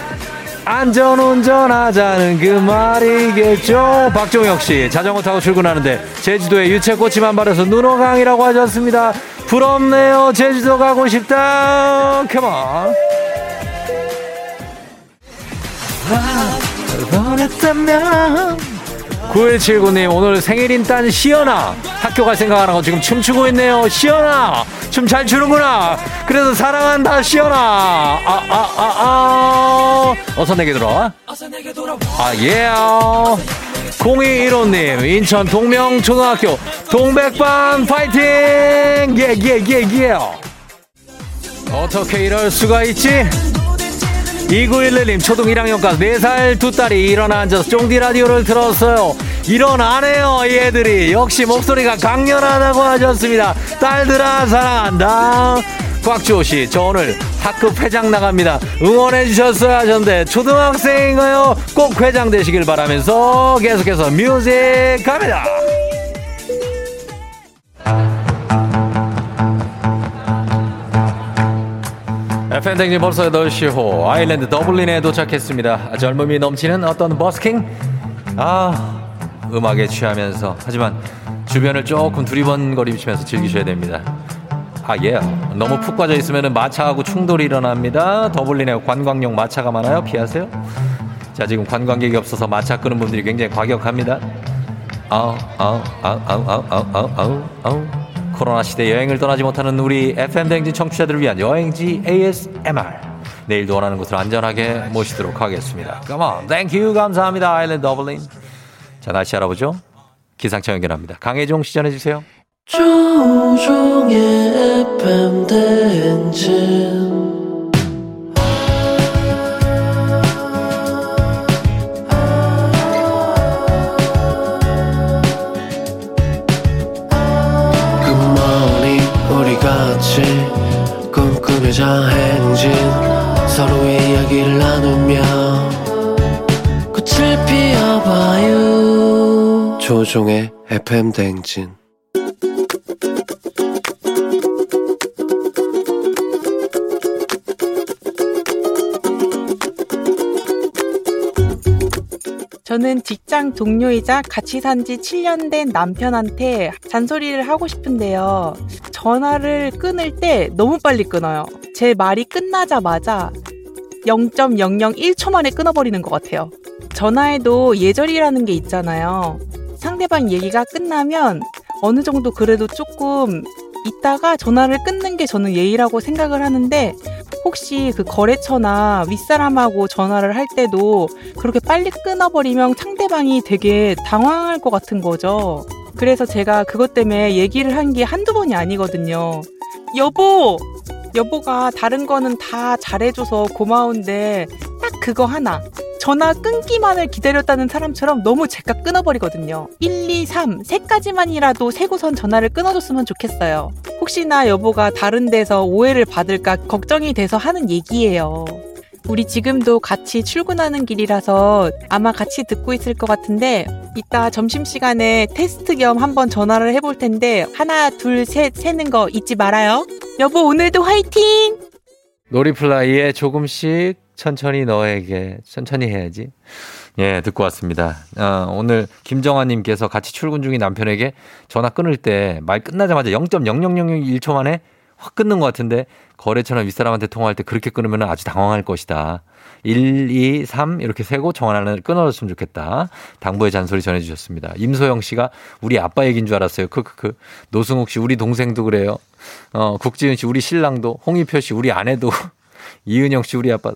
안전운전 하자는 그 말이겠죠? 박종혁씨 자전거 타고 출근하는데 제주도에 유채꽃이만 바라서 눈호강이라고 하셨습니다. 부럽네요. 제주도 가고 싶다. 컴온 원했다면. 9179님 오늘 생일인 딸 시연아. 학교 갈 생각하는 거 지금 춤추고 있네요. 시연아 춤 잘 추는구나. 그래서 사랑한다 시연아. 아아아아. 아, 아. 어서 내게 들어와. 아 예. 0215님 인천 동명초등학교 동백반 파이팅. 예예예예 어떻게 이럴 수가 있지 2911님 초등 1학년과 4살 두 딸이 일어나 앉아서 쫑디 라디오를 들었어요. 일어나네요 얘들이. 역시 목소리가 강렬하다고 하셨습니다. 딸들아 사랑한다. 곽주호 씨 저 오늘 학급 회장 나갑니다. 응원해 주셨어야 하셨는데 초등학생인가요? 꼭 회장 되시길 바라면서 계속해서 뮤직 갑니다 FM 댕진 벌써 8시 후 아일랜드 더블린에 도착했습니다. 젊음이 넘치는 어떤 버스킹? 아, 음악에 취하면서 하지만 주변을 조금 두리번거리면서 즐기셔야 됩니다. 아, 예. y 너무 푹 빠져 있으면 마차하고 충돌이 일어납니다. 더블린에 관광용 마차가 많아요. 피하세요. 자, 지금 관광객이 없어서 마차 끄는 분들이 굉장히 과격합니다. 아우, 아우, 아우, 아우, 아우, 아우, 아우, 아우. 코로나 시대 여행을 떠나지 못하는 우리 FM 댕진 청취자들을 위한 여행지 ASMR. 내일도 원하는 곳을 안전하게 모시도록 하겠습니다. Come on. Thank you. 감사합니다. 아일랜드 더블린. 자, 날씨 알아보죠. 기상청 연결합니다. 강혜종 시 전해주세요. 조종의 FM 대행진 꿈꾸며자 행진 서로의 이야기를 나누며 꽃을 피워봐요 조종의 FM 대행진 저는 직장 동료이자 같이 산 지 7년 된 남편한테 잔소리를 하고 싶은데요. 전화를 끊을 때 너무 빨리 끊어요. 제 말이 끝나자마자 0.001초 만에 끊어버리는 것 같아요. 전화에도 예절이라는 게 있잖아요. 상대방 얘기가 끝나면 어느 정도 그래도 조금 있다가 전화를 끊는 게 저는 예의라고 생각을 하는데 혹시 그 거래처나 윗사람하고 전화를 할 때도 그렇게 빨리 끊어버리면 상대방이 되게 당황할 것 같은 거죠. 그래서 제가 그것 때문에 얘기를 한 게 한두 번이 아니거든요. 여보! 여보가 다른 거는 다 잘해줘서 고마운데 딱 그거 하나. 전화 끊기만을 기다렸다는 사람처럼 너무 제가 끊어버리거든요. 1, 2, 3, 세 가지만이라도 세고선 전화를 끊어줬으면 좋겠어요. 혹시나 여보가 다른 데서 오해를 받을까 걱정이 돼서 하는 얘기예요. 우리 지금도 같이 출근하는 길이라서 아마 같이 듣고 있을 것 같은데 이따 점심시간에 테스트 겸 한번 전화를 해볼 텐데 하나, 둘, 셋 세는 거 잊지 말아요. 여보 오늘도 화이팅! 놀이플라이의 조금씩 천천히 너에게 천천히 해야지. 예, 듣고 왔습니다. 어, 오늘 김정아님께서 같이 출근 중인 남편에게 전화 끊을 때 말 끝나자마자 0.0001초 만에 확 끊는 것 같은데 거래처나 윗사람한테 통화할 때 그렇게 끊으면 아주 당황할 것이다. 1, 2, 3 이렇게 세고 전화를 끊어줬으면 좋겠다. 당부의 잔소리 전해주셨습니다. 임소영 씨가 우리 아빠 얘기인 줄 알았어요. 크크크. 노승욱 씨 우리 동생도 그래요. 어, 국지은 씨 우리 신랑도 홍희표 씨 우리 아내도 이은영 씨 우리 아빠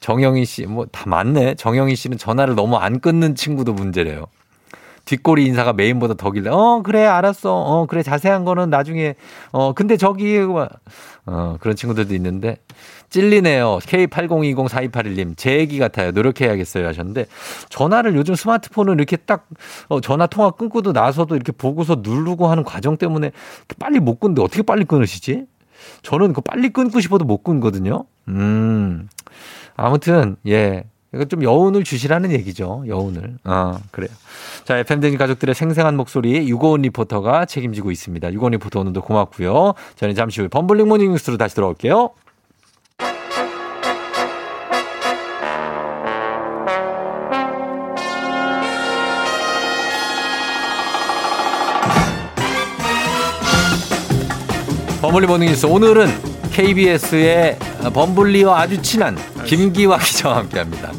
정영희 씨 뭐 다 맞네. 정영희 씨는 전화를 너무 안 끊는 친구도 문제래요. 뒷꼬리 인사가 메인보다 더 길래. 어, 그래, 알았어. 어, 그래, 자세한 거는 나중에. 어, 근데 저기, 어, 그런 친구들도 있는데. 찔리네요. K80204281님. 제 얘기 같아요. 노력해야겠어요. 하셨는데. 전화를 요즘 스마트폰은 이렇게 딱, 어, 전화 통화 끊고도 나서도 이렇게 보고서 누르고 하는 과정 때문에 빨리 못 끊는데 어떻게 빨리 끊으시지? 저는 그 빨리 끊고 싶어도 못 끊거든요. 음. 아무튼, 예. 이거 좀 여운을 주시라는 얘기죠. 여운을. 아, 그래요. 자, FM대행진 가족들의 생생한 목소리 유고원 리포터가 책임지고 있습니다. 유고원 리포터 오늘도 고맙고요. 저는 잠시 후에 범블리 모닝 뉴스로 다시 돌아올게요. 범블리 모닝 뉴스 오늘은 KBS의 범블리와 아주 친한 김기화 기자와 함께합니다.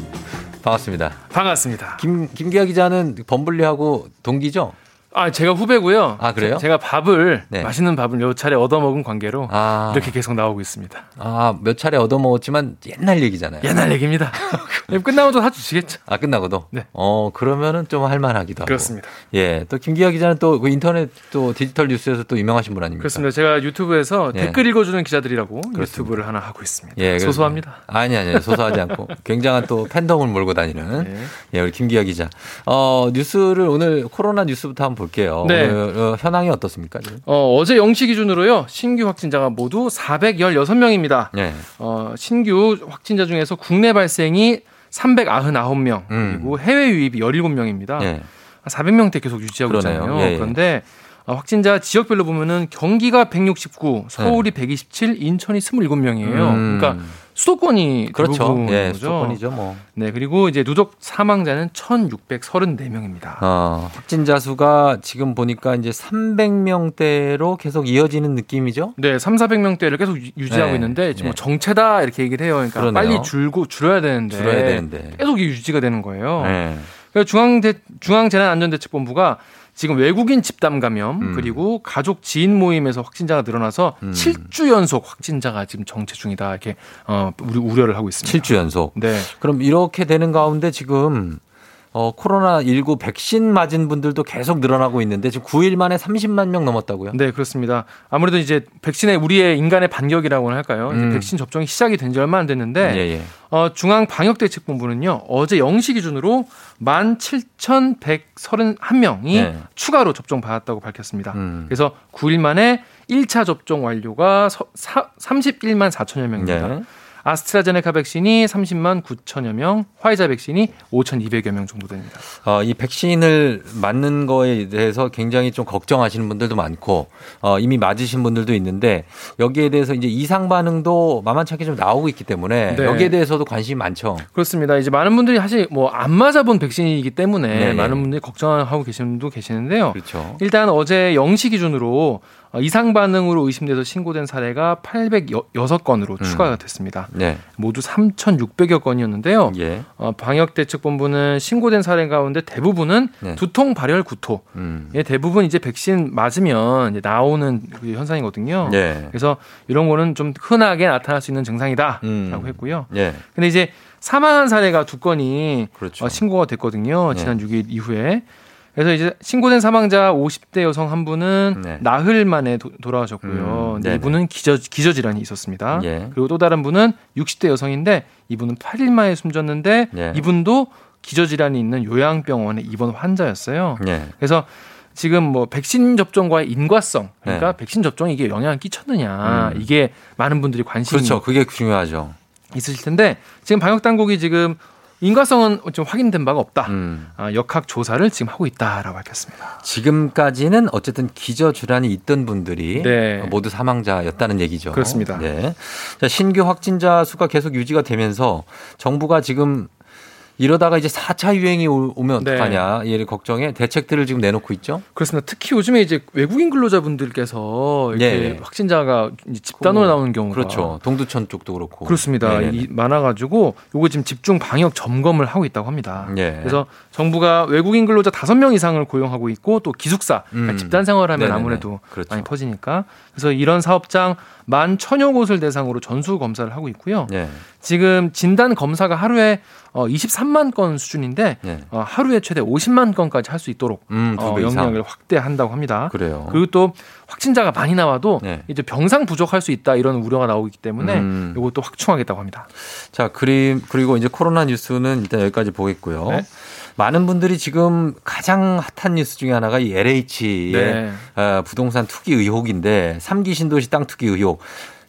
반갑습니다. 반갑습니다. 김 김기화 기자는 범블리하고 동기죠? 아, 제가 후배고요. 아, 그래요? 제가 밥을 네. 맛있는 밥을 요 차례 얻어먹은 관계로 아. 이렇게 계속 나오고 있습니다. 아, 몇 차례 얻어먹었지만 옛날 얘기잖아요. 옛날 얘기입니다. 끝나고도 사주시겠죠? 아, 끝나고도? 네. 어, 그러면은 좀 할만하기도 하고. 그렇습니다. 예. 또 김기화 기자는 또 그 인터넷 또 디지털 뉴스에서 또 유명하신 분 아닙니까? 그렇습니다. 제가 유튜브에서 예. 댓글 읽어주는 기자들이라고 그렇습니다. 유튜브를 하나 하고 있습니다. 예, 소소합니다. 아니, 아니, 소소하지 않고. 굉장한 또 팬덤을 몰고 다니는. 예, 우리 김기아 기자. 어, 뉴스를 오늘 코로나 뉴스부터 한번 볼 게요. 네. 오늘 어, 현황이 어떻습니까? 어, 어제 0시 기준으로요, 신규 확진자가 모두 416명입니다. 예. 어, 신규 확진자 중에서 국내 발생이 399명, 그리고 해외 유입이 17명입니다. 음. 예. 400명대 계속 유지하고 그러네요. 있잖아요. 예, 예. 그런데 어, 확진자 지역별로 보면은 경기가 169, 서울이 127, 인천이 27명이에요. 네. 음. 그러니까 수도권이 그렇죠. 예. 수도권이죠, 뭐. 네, 그리고 이제 누적 사망자는 1,634명입니다. 어, 확진자 수가 지금 보니까 이제 300명대로 계속 이어지는 느낌이죠? 네, 3, 400명대를 계속 유- 유지하고 네, 있는데 지금 네. 뭐 정체다 이렇게 얘기를 해요. 그러니까 그러네요. 빨리 줄고 줄어야 되는데 줄어야 되는데. 계속 유지가 되는 거예요. 네. 그래서 중앙 중앙재난안전대책본부가 지금 외국인 집단 감염 음. 그리고 가족 지인 모임에서 확진자가 늘어나서 음. 7주 연속 확진자가 지금 정체 중이다 이렇게 어 우리 우려를 하고 있습니다. 7주 연속. 네. 그럼 이렇게 되는 가운데 지금 어, 코로나19 백신 맞은 분들도 계속 늘어나고 있는데 지금 9일 만에 30만 명 넘었다고요? 네, 그렇습니다. 아무래도 이제 백신의 우리의 인간의 반격이라고 할까요? 이제 음. 백신 접종이 시작이 된 지 얼마 안 됐는데 예, 예. 어, 중앙방역대책본부는요 어제 0시 기준으로 17,131명이 네. 추가로 접종 받았다고 밝혔습니다. 음. 그래서 9일 만에 1차 접종 완료가 서, 사, 31만 4천여 명입니다. 네. 아스트라제네카 백신이 30만 9천여 명, 화이자 백신이 5,200여 명 정도 됩니다. 어, 이 백신을 맞는 거에 대해서 굉장히 좀 걱정하시는 분들도 많고 어, 이미 맞으신 분들도 있는데 여기에 대해서 이제 이상 반응도 만만찮게 좀 나오고 있기 때문에 네. 여기에 대해서도 관심이 많죠. 그렇습니다. 이제 많은 분들이 사실 뭐 안 맞아본 백신이기 때문에 네, 네. 많은 분들이 걱정하고 계시는 분도 계시는데요. 그렇죠. 일단 어제 0시 기준으로 어, 이상 반응으로 의심돼서 신고된 사례가 806건으로 음. 추가가 됐습니다. 네. 모두 3,600여 건이었는데요. 예. 어, 방역대책본부는 신고된 사례 가운데 대부분은 네. 두통 발열 구토. 음. 예, 대부분 이제 백신 맞으면 이제 나오는 그 현상이거든요. 네. 그래서 이런 거는 좀 흔하게 나타날 수 있는 증상이다라고 음. 했고요. 예. 근데 이제 사망한 사례가 두 건이 그렇죠. 어, 신고가 됐거든요. 네. 지난 6일 이후에. 그래서 이제 신고된 사망자 50대 여성 한 분은 네. 나흘 만에 도, 돌아가셨고요. 음. 이분은 기저, 기저질환이 있었습니다. 예. 그리고 또 다른 분은 60대 여성인데 이분은 8일 만에 숨졌는데 네. 이분도 기저질환이 있는 요양병원에 입원 환자였어요. 예. 그래서 지금 뭐 백신 접종과의 인과성 그러니까 네. 백신 접종이 이게 영향을 끼쳤느냐 음. 이게 많은 분들이 관심이 그렇죠. 그게 중요하죠. 있으실 텐데 지금 방역 당국이 지금 인과성은 좀 확인된 바가 없다. 음. 아, 역학 조사를 지금 하고 있다라고 밝혔습니다. 지금까지는 어쨌든 기저 질환이 있던 분들이 네. 모두 사망자였다는 얘기죠. 그렇습니다. 네. 자, 신규 확진자 수가 계속 유지가 되면서 정부가 지금 이러다가 이제 4차 유행이 오- 오면 네. 어떡하냐 이를 걱정해 대책들을 지금 내놓고 있죠. 그렇습니다. 특히 요즘에 이제 외국인 근로자분들께서 이렇게 네. 확진자가 집단으로 나오는 경우가 그렇죠. 동두천 쪽도 그렇고. 그렇습니다. 네네네. 이 많아가지고 요거 지금 집중 방역 점검을 하고 있다고 합니다. 예. 그래서 정부가 외국인 근로자 5명 이상을 고용하고 있고 또 기숙사 그러니까 음. 집단 생활하면 네네네. 아무래도 그렇죠. 많이 퍼지니까 그래서 이런 사업장 만 천여 곳을 대상으로 전수 검사를 하고 있고요. 예. 지금 진단 검사가 하루에 어, 23만 건 수준인데 예. 어, 하루에 최대 50만 건까지 할 수 있도록 음, 두 어. 영역을 확대한다고 합니다. 그래요. 그리고 또 확진자가 많이 나와도 네. 이제 병상 부족할 수 있다 이런 우려가 나오기 때문에 음. 이것도 확충하겠다고 합니다. 자, 그림 그리고 이제 코로나 뉴스는 일단 여기까지 보겠고요. 네. 많은 분들이 지금 가장 핫한 뉴스 중에 하나가 이 LH의 네. 어, 부동산 투기 의혹인데 3기 신도시 땅 투기 의혹.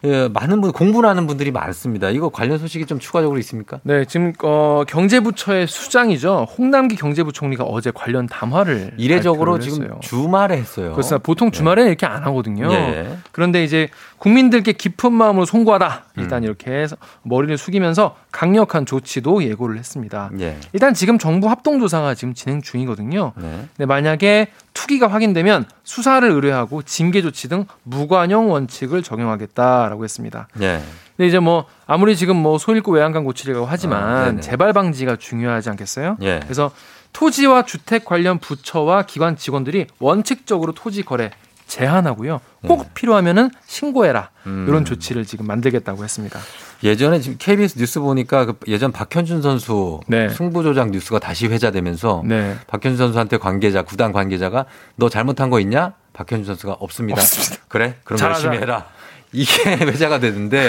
예, 많은 분 공부를 하는 분들이 많습니다. 이거 관련 소식이 좀 추가적으로 있습니까? 네, 지금 어, 경제부처의 수장이죠. 홍남기 경제부총리가 어제 관련 담화를 이례적으로 지금 했어요. 주말에 했어요. 그렇습니다. 보통 주말에 이렇게 안 하거든요. 예. 그런데 이제 국민들께 깊은 마음으로 송구하다. 음. 일단 이렇게 해서 머리를 숙이면서 강력한 조치도 예고를 했습니다. 예. 일단 지금 정부 합동조사가 지금 진행 중이거든요. 네. 근데 만약에 투기가 확인되면 수사를 의뢰하고 징계 조치 등 무관용 원칙을 적용하겠다 라고 했습니다. 예. 근데 이제 뭐 아무리 지금 뭐 소일구 외양간 고치려고 아, 하지만 네네. 재발 방지가 중요하지 않겠어요? 예. 그래서 토지와 주택 관련 부처와 기관 직원들이 원칙적으로 토지 거래 제한하고요. 꼭 필요하면은 신고해라. 네. 음. 이런 조치를 지금 만들겠다고 했습니다. 예전에 지금 KBS 뉴스 보니까 그 예전 박현준 선수 네. 승부 조작 뉴스가 다시 회자되면서 네. 박현준 선수한테 관계자 구단 관계자가 너 잘못한 거 있냐? 박현준 선수가 없습니다. 없습니다. 그래? 그럼 잘하자. 열심히 해라. 이게 회자가 되는데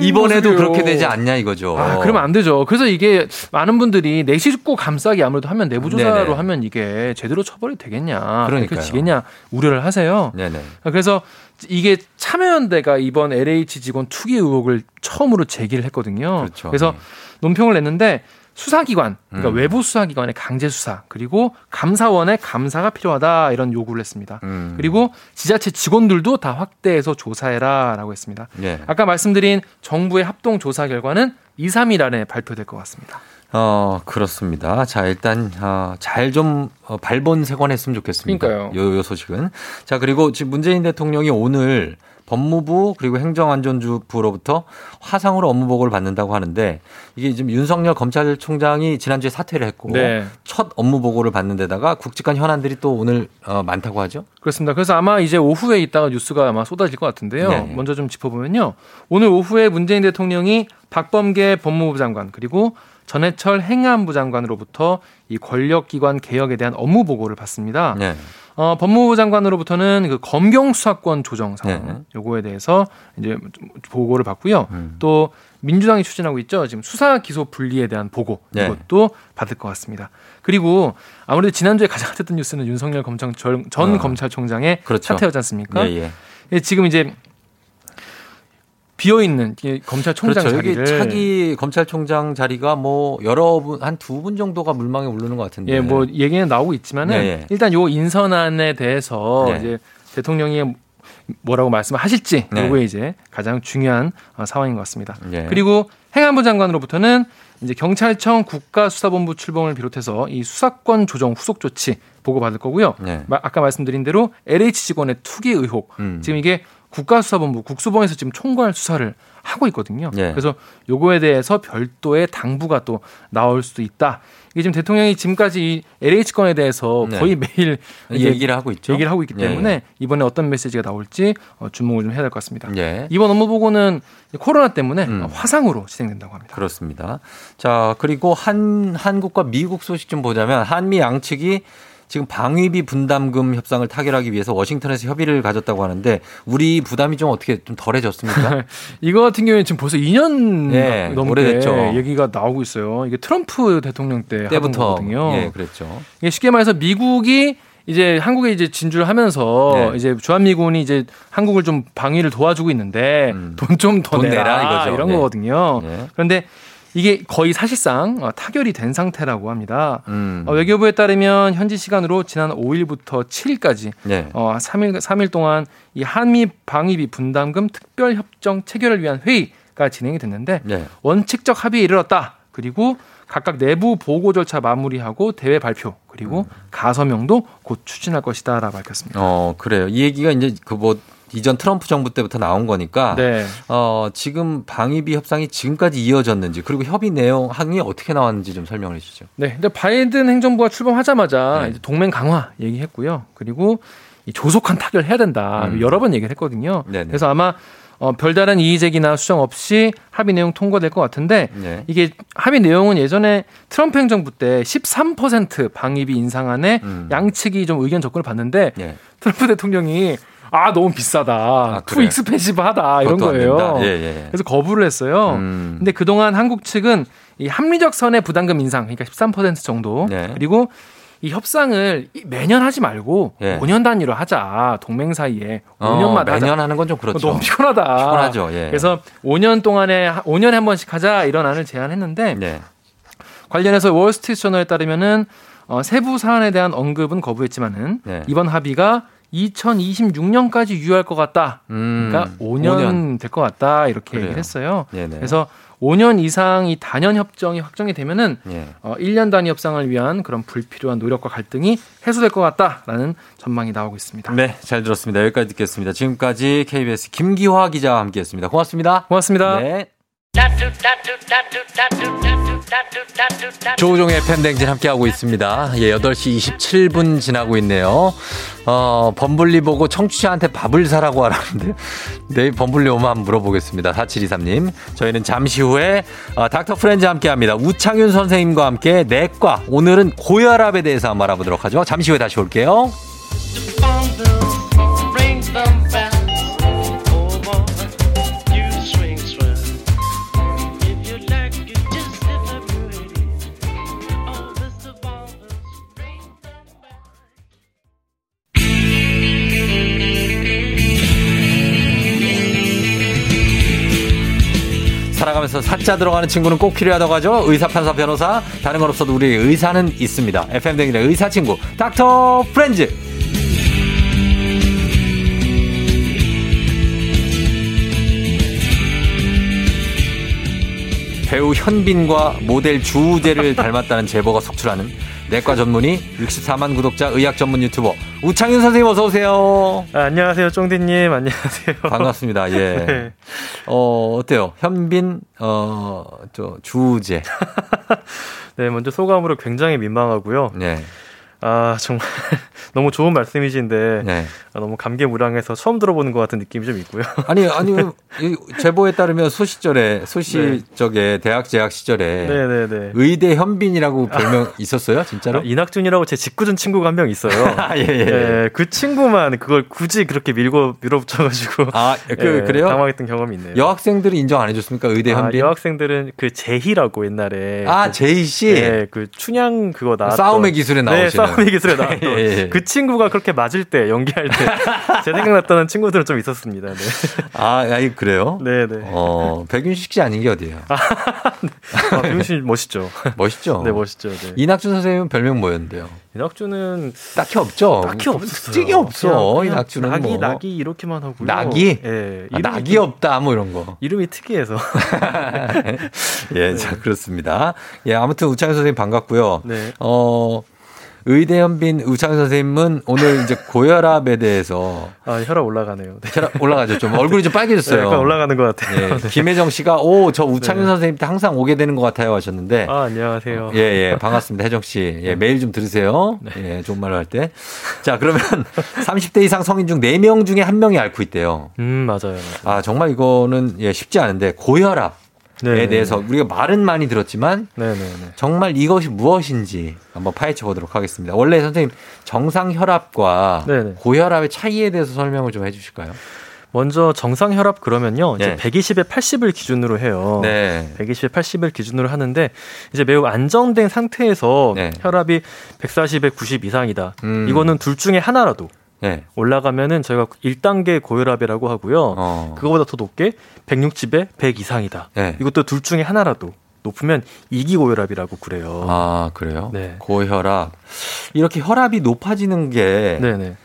이번에도 모습이에요. 그렇게 되지 않냐 이거죠. 아, 그러면 안 되죠. 그래서 이게 많은 분들이 내시고 감싸기 아무래도 하면 내부 조사로 네네. 하면 이게 제대로 처벌이 되겠냐, 그러니까요. 지겠냐 우려를 하세요. 네네. 그래서 이게 참여연대가 이번 LH 직원 투기 의혹을 처음으로 제기를 했거든요. 그렇죠. 래서 논평을 냈는데 수사기관, 그러니까 음. 외부 수사기관의 강제 수사, 그리고 감사원의 감사가 필요하다 이런 요구를 했습니다. 음. 그리고 지자체 직원들도 다 확대해서 조사해라라고 했습니다. 예. 아까 말씀드린 정부의 합동 조사 결과는 2, 3일 안에 발표될 것 같습니다. 어, 그렇습니다. 자, 일단, 어, 잘 좀, 어, 발본색원했으면 좋겠습니다. 그러니까요. 요, 요 소식은. 자, 그리고 지금 문재인 대통령이 오늘 법무부 그리고 행정안전부로부터 화상으로 업무 보고를 받는다고 하는데 이게 지금 윤석열 검찰총장이 지난주에 사퇴를 했고 네. 첫 업무 보고를 받는 데다가 국직간 현안들이 또 오늘 어, 많다고 하죠. 그렇습니다. 그래서 아마 이제 오후에 있다가 뉴스가 아마 쏟아질 것 같은데요. 네. 먼저 좀 짚어보면요. 오늘 오후에 문재인 대통령이 박범계 법무부 장관 그리고 전해철 행안부 장관으로부터 이 권력기관 개혁에 대한 업무 보고를 받습니다. 네. 어, 법무부 장관으로부터는 그 검경 수사권 조정 상황 네. 요거에 대해서 이제 좀 보고를 받고요. 음. 또 민주당이 추진하고 있죠. 지금 수사 기소 분리에 대한 보고 네. 이것도 받을 것 같습니다. 그리고 아무래도 지난주에 가장 핫했던 뉴스는 윤석열 검찰 전, 전 아. 검찰총장의 그렇죠. 사퇴였지 않습니까? 예, 예. 예, 지금 이제 비어 있는 검찰총장 그렇죠. 여기 자리를 차기 검찰총장 자리가 뭐 여러 분, 한 두 분 정도가 물망에 오르는 것 같은데. 예, 뭐 얘기는 나오고 있지만은 네, 예. 일단 요 인선안에 대해서 네. 이제 대통령이 뭐라고 말씀하실지 네. 요게 이제 가장 중요한 어, 상황인 것 같습니다. 예. 그리고 행안부 장관으로부터는 이제 경찰청 국가수사본부 출범을 비롯해서 이 수사권 조정 후속 조치 보고 받을 거고요. 네. 마- 아까 말씀드린 대로 LH 직원의 투기 의혹 음. 지금 이게 국가수사본부 국수본에서 지금 총괄 수사를 하고 있거든요. 예. 그래서 요거에 대해서 별도의 당부가 또 나올 수도 있다. 이게 지금 대통령이 지금까지 이 LH 건에 대해서 네. 거의 매일 이제 얘기를 하고 있죠. 얘기를 하고 있기 예, 때문에 이번에 어떤 메시지가 나올지 어, 주목을 좀 해야 될 것 같습니다. 예. 이번 업무 보고는 코로나 때문에 음. 화상으로 진행된다고 합니다. 그렇습니다. 자, 그리고 한, 한국과 미국 소식 좀 보자면 한미 양측이 지금 방위비 분담금 협상을 타결하기 위해서 워싱턴에서 협의를 가졌다고 하는데 우리 부담이 좀 어떻게 좀 덜해졌습니까? 이거 같은 경우에는 지금 벌써 2년 예, 넘게 오래됐죠. 얘기가 나오고 있어요. 이게 트럼프 대통령 때 때부터 거거든요. 예, 그랬죠. 이게 쉽게 말해서 미국이 이제 한국에 이제 진주를 하면서 네. 이제 주한미군이 이제 한국을 좀 방위를 도와주고 있는데 돈좀더 음. 돈 내라, 내라 이거죠. 이런 네. 거거든요. 예. 그런데 이게 거의 사실상 어, 타결이 된 상태라고 합니다. 음. 어, 외교부에 따르면 현지 시간으로 지난 5일부터 7일까지 네. 어, 3일, 3일 동안 이 한미 방위비 분담금 특별 협정 체결을 위한 회의가 진행이 됐는데 네. 원칙적 합의에 이르렀다. 그리고 각각 내부 보고 절차 마무리하고 대회 발표 그리고 가서명도 곧 추진할 것이다라고 밝혔습니다. 어, 그래요. 이 얘기가 이제 그뭐 이전 트럼프 정부 때부터 나온 거니까 네. 어, 지금 방위비 협상이 지금까지 이어졌는지 그리고 협의 내용 항이 어떻게 나왔는지 좀 설명해 주시죠. 네, 근데 바이든 행정부가 출범하자마자 네. 이제 동맹 강화 얘기했고요. 그리고 이 조속한 타결 해야 된다 음. 여러 번 얘기를 했거든요. 네네. 그래서 아마 어, 별다른 이의 제기나 수정 없이 합의 내용 통과될 것 같은데 네. 이게 합의 내용은 예전에 트럼프 행정부 때 13% 방위비 인상안에 음. 양측이 좀 의견 접근을 봤는데 예. 트럼프 대통령이 아 너무 비싸다, too 그래. expensive하다 이런 거예요. 된다. 예, 예. 그래서 거부를 했어요. 음. 근데 그동안 한국 측은 이 합리적 선의 부담금 인상, 그러니까 13% 정도, 네. 그리고 이 협상을 이 매년 하지 말고 예. 5년 단위로 하자. 동맹 사이에 어, 5년마다 매년 하자. 하는 건 좀 그렇죠. 너무 피곤하다. 피곤하죠. 예. 그래서 5년 동안에 5년에 한 번씩 하자 이런 안을 제안했는데 네. 관련해서 월스트리트 저널에 따르면은 어, 세부 사안에 대한 언급은 거부했지만은 네. 이번 합의가 2026년까지 유효할 것 같다. 음, 그러니까 5년, 될 것 같다 이렇게 그래요. 얘기를 했어요. 네네. 그래서 5년 이상 이 단연 협정이 확정이 되면은 예. 어, 1년 단위 협상을 위한 그런 불필요한 노력과 갈등이 해소될 것 같다라는 전망이 나오고 있습니다. 네, 잘 들었습니다. 여기까지 듣겠습니다. 지금까지 KBS 김기화 기자와 함께했습니다. 고맙습니다. 고맙습니다. 네. 조우종의 팬댕진 함께하고 있습니다. 예, 8시 27분 지나고 있네요. 어, 범블리 보고 청취자한테 밥을 사라고 하라는데, 내일 범블리 오면 한번 물어보겠습니다. 4723님. 저희는 잠시 후에, 어, 닥터 프렌즈 함께 합니다. 우창윤 선생님과 함께 내과. 오늘은 고혈압에 대해서 한번 알아보도록 하죠. 잠시 후에 다시 올게요. 살아가면서 사자 들어가는 친구는 꼭 필요하다고 하죠. 의사, 판사, 변호사. 다른 건 없어도 우리 의사는 있습니다. FM댕진의 의사 친구, 닥터 프렌즈. 배우 현빈과 모델 주우재를 닮았다는 제보가 속출하는 내과 전문의 64만 구독자 의학 전문 유튜버 우창윤 선생님 어서 오세요. 아, 안녕하세요, 쫑디님. 안녕하세요. 반갑습니다. 예. 네. 어, 어때요? 현빈, 어, 저, 주우재. 네, 먼저 소감으로 굉장히 민망하고요. 네. 아, 정말 너무 좋은 말씀이신데 네. 아, 너무 감개무량해서 처음 들어보는 것 같은 느낌이 좀 있고요. 아니, 아니, 이 제보에 따르면 소시절에, 소시 쪽에 대학 재학 시절에 네, 네, 네. 의대 현빈이라고 별명 있었어요? 진짜로? 아, 이낙준이라고 제 직구준 친구가 한 명 있어요. 아, 예, 예. 네, 그 친구만 그걸 굳이 그렇게 밀고 밀어붙여가지고 아, 그, 예, 그래요? 당황했던 경험이 있네요. 여학생들이 인정 안 해줬습니까? 의대 아, 현빈? 여학생들은 그 제희라고 옛날에 아, 그, 제희 씨? 네, 그 춘향 그거 나왔던 싸움의 기술에 네, 나오시 는. 싸움의 기술에 나왔던 예, 예. 그 친구가 그렇게 맞을 때 연기할 때 제 생각났다는 친구들은 좀 있었습니다. 네. 아, 아니, 그래요? 네, 네. 어, 백윤식 씨 아닌 게 어디예요? 아, 김윤씨 멋있죠. 멋있죠? 네, 멋있죠. 네. 이낙준 선생님은 별명 뭐였는데요? 이낙준은 딱히 없죠. 딱히 없어요. 특이 없어. 그냥- 이낙준은 낙이 뭐. 낙이 이렇게만 하고요. 낙이? 예. 아, 낙이 좀- 없다, 뭐 이런 거. 이름이 특이해서. 예, 자, 그렇습니다. 예, 아무튼 우창현 선생님 반갑고요. 네. 어, 의대 현빈 우창현 선생님은 오늘 이제 고혈압에 대해서 아, 혈압 올라가네요. 네. 혈압 올라가죠. 좀 얼굴이 좀 빨개졌어요. 네, 약간 올라가는 것 같아요. 예, 네. 김혜정 씨가 오, 저 우창현 네. 선생님 때 항상 오게 되는 것 같아요 하셨는데. 아, 안녕하세요. 예, 예, 반갑습니다. 혜정 씨. 예, 매일 좀 들으세요. 예, 좋은 말을 할 때. 자, 그러면 30대 이상 성인 중 4명 중에 1명이 앓고 있대요. 음, 맞아요. 맞아요. 아, 정말 이거는 예, 쉽지 않은데 고혈압. 에 네, 대해서 우리가 말은 많이 들었지만 네, 네, 네. 정말 이것이 무엇인지 한번 파헤쳐 보도록 하겠습니다. 원래 선생님 정상 혈압과 네네. 고혈압의 차이에 대해서 설명을 좀 해주실까요? 먼저 정상 혈압 그러면요. 이제 네. 120에 80을 기준으로 해요. 네. 120에 80을 기준으로 하는데 이제 매우 안정된 상태에서 네. 혈압이 140에 90 이상이다. 음. 이거는 둘 중에 하나라도 네. 올라가면은 저희가 1단계 고혈압이라고 하고요. 어. 그거보다 더 높게 160에 100 이상이다. 네. 이것도 둘 중에 하나라도 높으면 이기 고혈압이라고 그래요. 아, 그래요? 네. 고혈압. 이렇게 혈압이 높아지는 게 네네.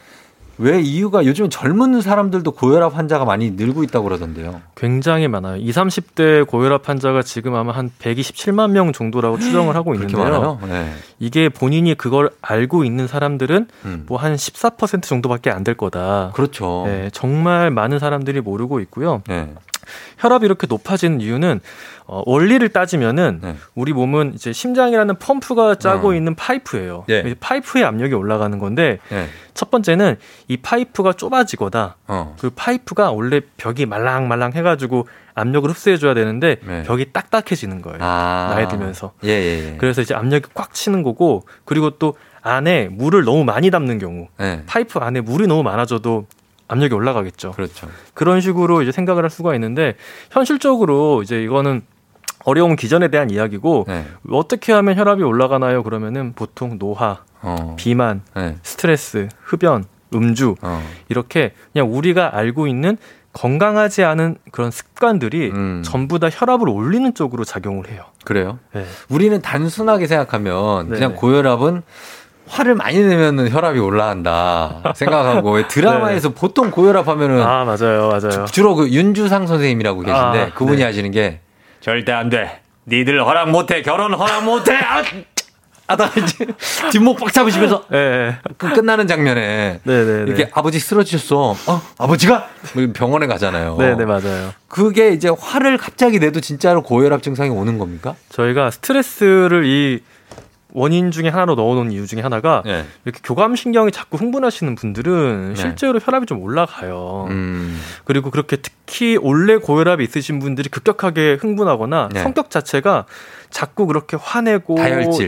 왜 이유가 요즘 젊은 사람들도 고혈압 환자가 많이 늘고 있다고 그러던데요. 굉장히 많아요. 20, 30대 고혈압 환자가 지금 아마 한 127만 명 정도라고 추정을 하고 있는데요. 많아요? 네. 이게 본인이 그걸 알고 있는 사람들은 음. 뭐한 14% 정도밖에 안 될 거다. 그렇죠. 네, 정말 많은 사람들이 모르고 있고요. 네. 혈압이 이렇게 높아지는 이유는 어, 원리를 따지면은 네. 우리 몸은 이제 심장이라는 펌프가 짜고 어. 있는 파이프예요. 예. 이 파이프의 압력이 올라가는 건데 네. 첫 번째는 이 파이프가 좁아지거나 어. 그 파이프가 원래 벽이 말랑말랑 해가지고 압력을 흡수해줘야 되는데 네. 벽이 딱딱해지는 거예요. 아. 나이 들면서. 예, 예, 예. 그래서 이제 압력이 꽉 치는 거고 그리고 또 안에 물을 너무 많이 담는 경우 네. 파이프 안에 물이 너무 많아져도 압력이 올라가겠죠. 그렇죠. 그런 식으로 이제 생각을 할 수가 있는데 현실적으로 이제 이거는 어려운 기전에 대한 이야기고 네. 어떻게 하면 혈압이 올라가나요? 그러면은 보통 노화, 어. 비만, 네. 스트레스, 흡연, 음주 어. 이렇게 그냥 우리가 알고 있는 건강하지 않은 그런 습관들이 음. 전부 다 혈압을 올리는 쪽으로 작용을 해요. 그래요? 네. 우리는 단순하게 생각하면 네. 그냥 고혈압은 화를 많이 내면 혈압이 올라간다 생각하고 왜 드라마에서 보통 고혈압 하면은 네. 아 맞아요, 맞아요. 주 로 그 윤주상 선생님이라고 계신데 아, 그분이 네. 하시는 게 절대 안 돼. 니들 허락 못해. 결혼 허락 못해. 아! 하다가 이제 뒷목 빡 잡으시면서 네, 그 끝나는 장면에 네, 네, 이렇게 아버지 쓰러지셨어. 어, 아버지가 뭐 병원에 가잖아요. 네, 네, 맞아요. 그게 이제 화를 갑자기 내도 진짜로 고혈압 증상이 오는 겁니까? 저희가 스트레스를 이 원인 중에 하나로 넣어놓은 이유 중에 하나가 네. 이렇게 교감신경이 자꾸 흥분하시는 분들은 네. 실제로 혈압이 좀 올라가요. 음. 그리고 그렇게 특히 원래 고혈압이 있으신 분들이 급격하게 흥분하거나 네. 성격 자체가 자꾸 그렇게 화내고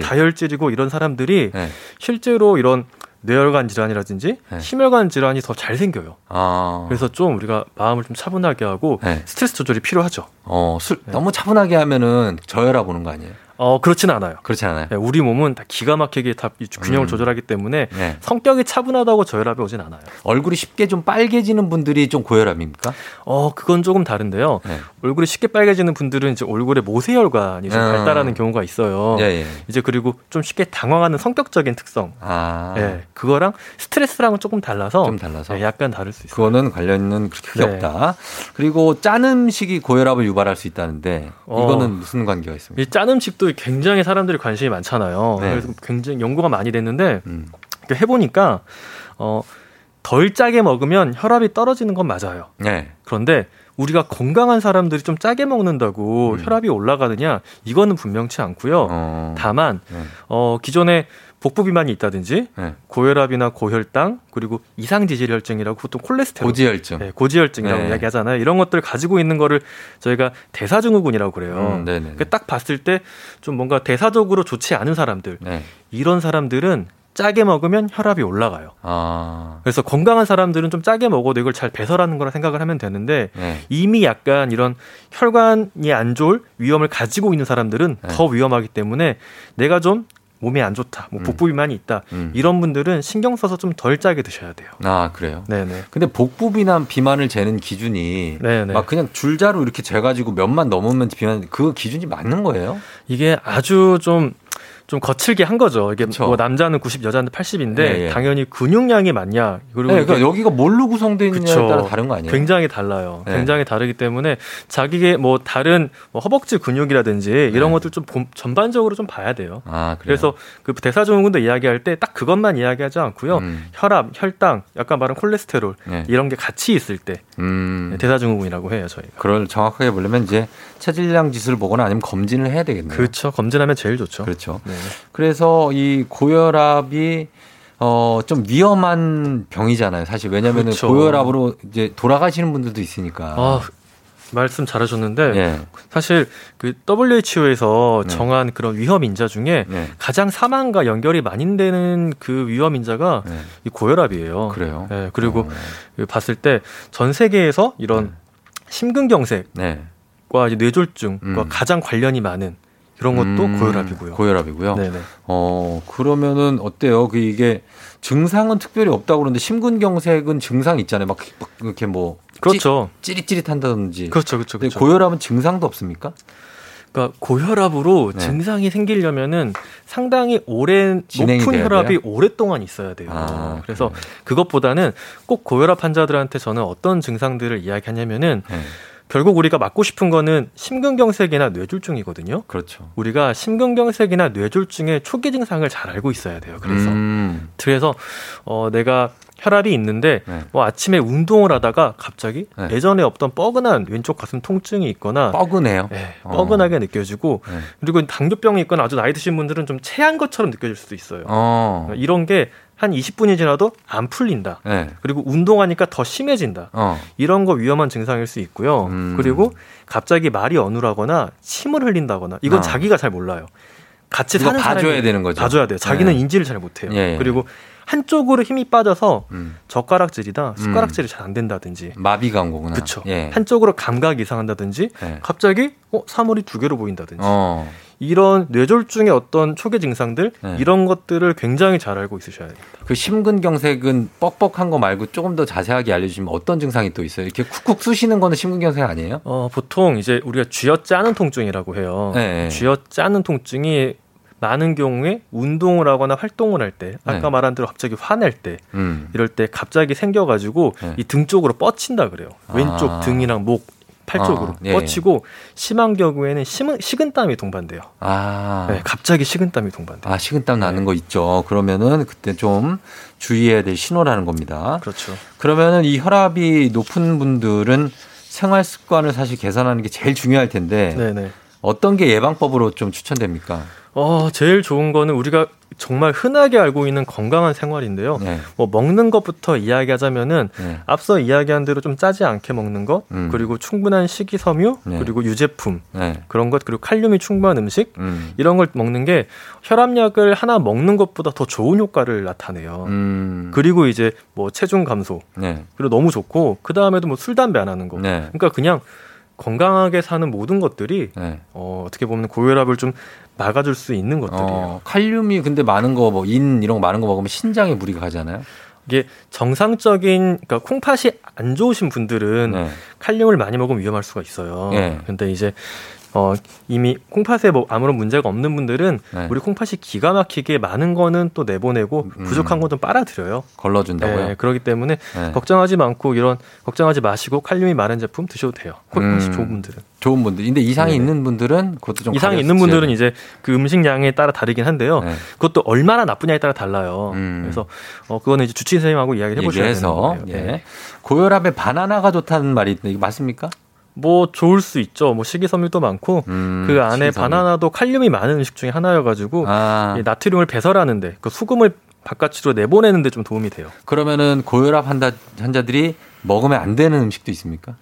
다혈질. 이고 이런 사람들이 네. 실제로 이런 뇌혈관 질환이라든지 네. 심혈관 질환이 더 잘 생겨요. 아. 그래서 좀 우리가 마음을 좀 차분하게 하고 네. 스트레스 조절이 필요하죠. 어, 술 너무 차분하게 하면은 저혈압 오는 거 아니에요? 어 그렇진 않아요. 그렇지 않아요? 네, 우리 몸은 다 기가 막히게 다이 균형을 음. 조절하기 때문에 네. 성격이 차분하다고 저혈압이 오진 않아요. 얼굴이 쉽게 좀 빨개지는 분들이 좀 고혈압입니까? 어 그건 조금 다른데요. 네. 얼굴이 쉽게 빨개지는 분들은 이제 얼굴에 모세혈관이 좀 음. 발달하는 경우가 있어요. 예, 예. 이제 그리고 좀 쉽게 당황하는 성격적인 특성. 아. 예, 그거랑 스트레스랑은 조금 달라서 좀 달라서? 예, 약간 다를 수 있어요. 그거는 관련은 그렇게 크게 네. 없다. 그리고 짠 음식이 고혈압을 유발할 수 있다는데 어. 이거는 무슨 관계가 있습니까? 이 짠 음식도 굉장히 사람들이 관심이 많잖아요. 네. 그래서 굉장히 연구가 많이 됐는데 음. 이렇게 해보니까 어, 덜 짜게 먹으면 혈압이 떨어지는 건 맞아요. 네. 그런데 우리가 건강한 사람들이 좀 짜게 먹는다고 음. 혈압이 올라가느냐 이거는 분명치 않고요. 어. 다만 네. 어, 기존에 복부 비만이 있다든지 네. 고혈압이나 고혈당 그리고 이상지질혈증이라고 보통 콜레스테롤 고지혈증. 네, 고지혈증이라고 네. 이야기하잖아요. 이런 것들 가지고 있는 거를 저희가 대사증후군이라고 그래요. 음, 네네. 그딱 봤을 때 좀 뭔가 대사적으로 좋지 않은 사람들 네. 이런 사람들은 짜게 먹으면 혈압이 올라가요. 아. 그래서 건강한 사람들은 좀 짜게 먹어도 이걸 잘 배설하는 거라 생각을 하면 되는데 네. 이미 약간 이런 혈관이 안 좋을 위험을 가지고 있는 사람들은 네. 더 위험하기 때문에 내가 좀 몸이 안 좋다, 뭐 음. 복부 비만이 있다 음. 이런 분들은 신경 써서 좀 덜 짜게 드셔야 돼요. 아, 그래요? 네네. 근데 복부 비만 비만을 재는 기준이 네네. 막 그냥 줄자로 이렇게 재가지고 몇만 넘으면 비만 그 기준이 맞는 거예요? 이게 아주 좀, 좀 거칠게 한 거죠. 이게 그쵸. 뭐 남자는 90, 여자는 80인데 예, 예. 당연히 근육량이 많냐. 그리고 네, 이게 그러니까 여기가 뭘로 구성되어 있느냐에 그쵸. 따라 다른 거 아니에요? 굉장히 달라요. 네. 굉장히 다르기 때문에 자기의 뭐 다른 뭐 허벅지 근육이라든지 이런 네. 것들 좀 본- 전반적으로 좀 봐야 돼요. 아, 그래요? 그래서 그 대사증후군도 이야기할 때 딱 그것만 이야기하지 않고요. 음. 혈압, 혈당, 약간 말한 콜레스테롤 네. 이런 게 같이 있을 때 음. 대사증후군이라고 해요, 저희가. 그걸 정확하게 보려면 이제 체질량 지수를 보거나 아니면 검진을 해야 되겠네요. 그렇죠. 검진하면 제일 좋죠. 그렇죠. 네. 그래서 이 고혈압이 어, 좀 위험한 병이잖아요. 사실 왜냐면은 그렇죠. 고혈압으로 이제 돌아가시는 분들도 있으니까. 아, 말씀 잘하셨는데 예. 사실 그 WHO에서 네. 정한 그런 위험 인자 중에 네. 가장 사망과 연결이 많이 되는 그 위험 인자가 네. 이 고혈압이에요. 그래요? 네, 그리고 어. 그 봤을 때 전 세계에서 이런 심근경색과 네. 이제 뇌졸중과 음. 가장 관련이 많은 이런 것도 음, 고혈압이고요. 고혈압이고요. 네네. 어, 그러면은 어때요? 그 이게 증상은 특별히 없다고 그러는데 심근경색은 증상 있잖아요. 막, 막 이렇게 뭐 그렇죠. 찌 릿찌릿한다든지. 그렇죠, 그렇죠, 근데 그렇죠. 고혈압은 증상도 없습니까? 그러니까 고혈압으로 네. 증상이 생기려면은 상당히 오랜 높은 혈압이 돼요? 오랫동안 있어야 돼요. 아, 그래서 그것보다는 꼭 고혈압 환자들한테 저는 어떤 증상들을 이야기하냐면은 네. 결국 우리가 맞고 싶은 거는 심근경색이나 뇌졸중이거든요. 그렇죠. 우리가 심근경색이나 뇌졸중의 초기 증상을 잘 알고 있어야 돼요. 그래서 음. 그래서 어 내가 혈압이 있는데 네. 뭐 아침에 운동을 하다가 갑자기 네. 예전에 없던 뻐근한 왼쪽 가슴 통증이 있거나 뻐근해요. 네, 어. 뻐근하게 느껴지고 네. 그리고 당뇨병이 있거나 아주 나이 드신 분들은 좀 체한 것처럼 느껴질 수도 있어요. 어. 이런 게 한 20분이 지나도 안 풀린다. 네. 그리고 운동하니까 더 심해진다. 어. 이런 거 위험한 증상일 수 있고요. 음. 그리고 갑자기 말이 어눌하거나 침을 흘린다거나 이건 어. 자기가 잘 몰라요. 같이 사는 봐줘야 되는 거죠. 봐줘야 돼요. 자기는 네. 인지를 잘 못해요. 예, 예. 그리고 한쪽으로 힘이 빠져서 음. 젓가락질이다, 숟가락질이 잘안 된다든지, 마비가 온 거구나. 그렇죠. 예. 한쪽으로 감각이 이상한다든지, 네. 갑자기 어 사물이 두 개로 보인다든지, 어. 이런 뇌졸중의 어떤 초기 증상들 네. 이런 것들을 굉장히 잘 알고 있으셔야 돼요. 그 심근경색은 뻑뻑한 거 말고 조금 더 자세하게 알려주시면 어떤 증상이 또 있어요? 이렇게 쿡쿡 쑤시는 거는 심근경색 아니에요? 어, 보통 이제 우리가 쥐어짜는 통증이라고 해요. 네. 쥐어짜는 통증이 많은 경우에 운동을 하거나 활동을 할 때, 아까 네. 말한 대로 갑자기 화낼 때, 음. 이럴 때 갑자기 생겨가지고 네. 이등 쪽으로 뻗친다 그래요. 왼쪽 아. 등이랑 목, 팔 쪽으로 아, 예, 뻗치고 심한 경우에는 심은, 식은땀이 동반돼요. 아. 네, 갑자기 식은땀이 동반돼요. 아, 식은땀 나는 거 있죠. 그러면은 그때 좀 주의해야 될 신호라는 겁니다. 그렇죠. 그러면은 이 혈압이 높은 분들은 생활 습관을 사실 개선하는 게 제일 중요할 텐데 네네. 어떤 게 예방법으로 좀 추천됩니까? 어, 제일 좋은 거는 우리가 정말 흔하게 알고 있는 건강한 생활인데요. 네. 뭐 먹는 것부터 이야기하자면은 네. 앞서 이야기한 대로 좀 짜지 않게 먹는 것, 음. 그리고 충분한 식이섬유, 네. 그리고 유제품 네. 그런 것, 그리고 칼륨이 충분한 음식 음. 이런 걸 먹는 게 혈압약을 하나 먹는 것보다 더 좋은 효과를 나타내요. 음. 그리고 이제 뭐 체중 감소, 네. 그리고 너무 좋고 그 다음에도 뭐 술 담배 안 하는 거. 네. 그러니까 그냥 건강하게 사는 모든 것들이 네. 어, 어떻게 보면 고혈압을 좀 막아줄 수 있는 것들이에요. 어, 칼륨이 근데 많은 거 뭐 인 이런 거 많은 거 먹으면 신장에 무리가 가잖아요. 이게 정상적인 그러니까 콩팥이 안 좋으신 분들은 네. 칼륨을 많이 먹으면 위험할 수가 있어요. 네. 근데 이제 어 이미 콩팥에 뭐 아무런 문제가 없는 분들은 네. 우리 콩팥이 기가 막히게 많은 거는 또 내보내고 음. 부족한 건좀 빨아들여요. 걸러준다고요. 네, 그렇기 때문에 네. 걱정하지 않고 이런 걱정하지 마시고 칼륨이 많은 제품 드셔도 돼요. 콩팥이 음. 좋은 분들은. 좋은 분들. 근데 이상이 네네. 있는 분들은 그것도 좀 이상이 있는 분들은 이제 그 음식량에 따라 다르긴 한데요. 네. 그것도 얼마나 나쁘냐에 따라 달라요. 음. 그래서 어 그거는 이제 주치의 선생님하고 이야기를 해보셔야 거예요. 예. 네. 고혈압에 바나나가 좋다는 말이 있는데 이게 맞습니까? 뭐 좋을 수 있죠. 뭐 식이섬유도 많고 음, 그 안에 식이섬유. 바나나도 칼륨이 많은 음식 중에 하나여가지고 아, 이 나트륨을 배설하는데 그 수금을 바깥으로 내보내는데 좀 도움이 돼요. 그러면은 고혈압 환자, 환자들이 먹으면 안 되는 음식도 있습니까?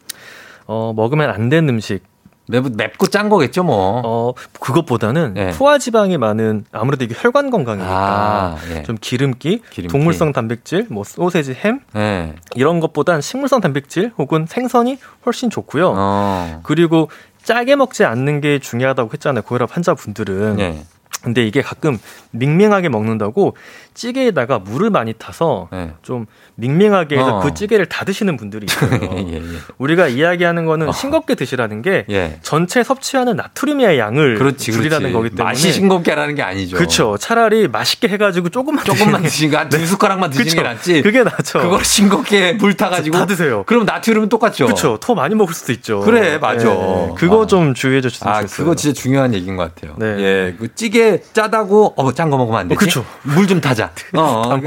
어 먹으면 안 되는 음식. 맵, 맵고 짠 거겠죠, 뭐. 어 그것보다는 네. 포화 지방이 많은 아무래도 이게 혈관 건강이니까 아, 예. 좀 기름기, 기름기. 동물성 단백질, 뭐 소세지, 햄 네. 이런 것보단 식물성 단백질 혹은 생선이 훨씬 좋고요. 어. 그리고 짜게 먹지 않는 게 중요하다고 했잖아요. 고혈압 환자분들은. 네. 근데 이게 가끔 밍밍하게 먹는다고 찌개에다가 물을 많이 타서 네. 좀 밍밍하게 해서 어. 그 찌개를 다 드시는 분들이 있어요. 예, 예. 우리가 이야기하는 거는 어. 싱겁게 드시라는 게 예. 전체 섭취하는 나트륨의 양을 그렇지, 줄이라는 그렇지. 거기 때문에 맛이 싱겁게라는 게 아니죠. 그렇죠. 차라리 맛있게 해가지고 조금만 조금만 드시는 게- 드시니까 네. 숟가락만 드시는 그쵸. 게 낫지. 그게 낫죠. 그걸 싱겁게 물 타가지고 다 드세요. 그럼 나트륨은 똑같죠. 그렇죠. 더 많이 먹을 수도 있죠. 그래, 맞아. 네. 그거 아. 좀 주의해 주셨으면 아, 좋겠어요. 그거 진짜 중요한 얘기인 것 같아요. 네. 예, 그 찌개 짜다고 어, 짠 거 먹으면 안 되지. 어, 그쵸. 물좀 타자. 어.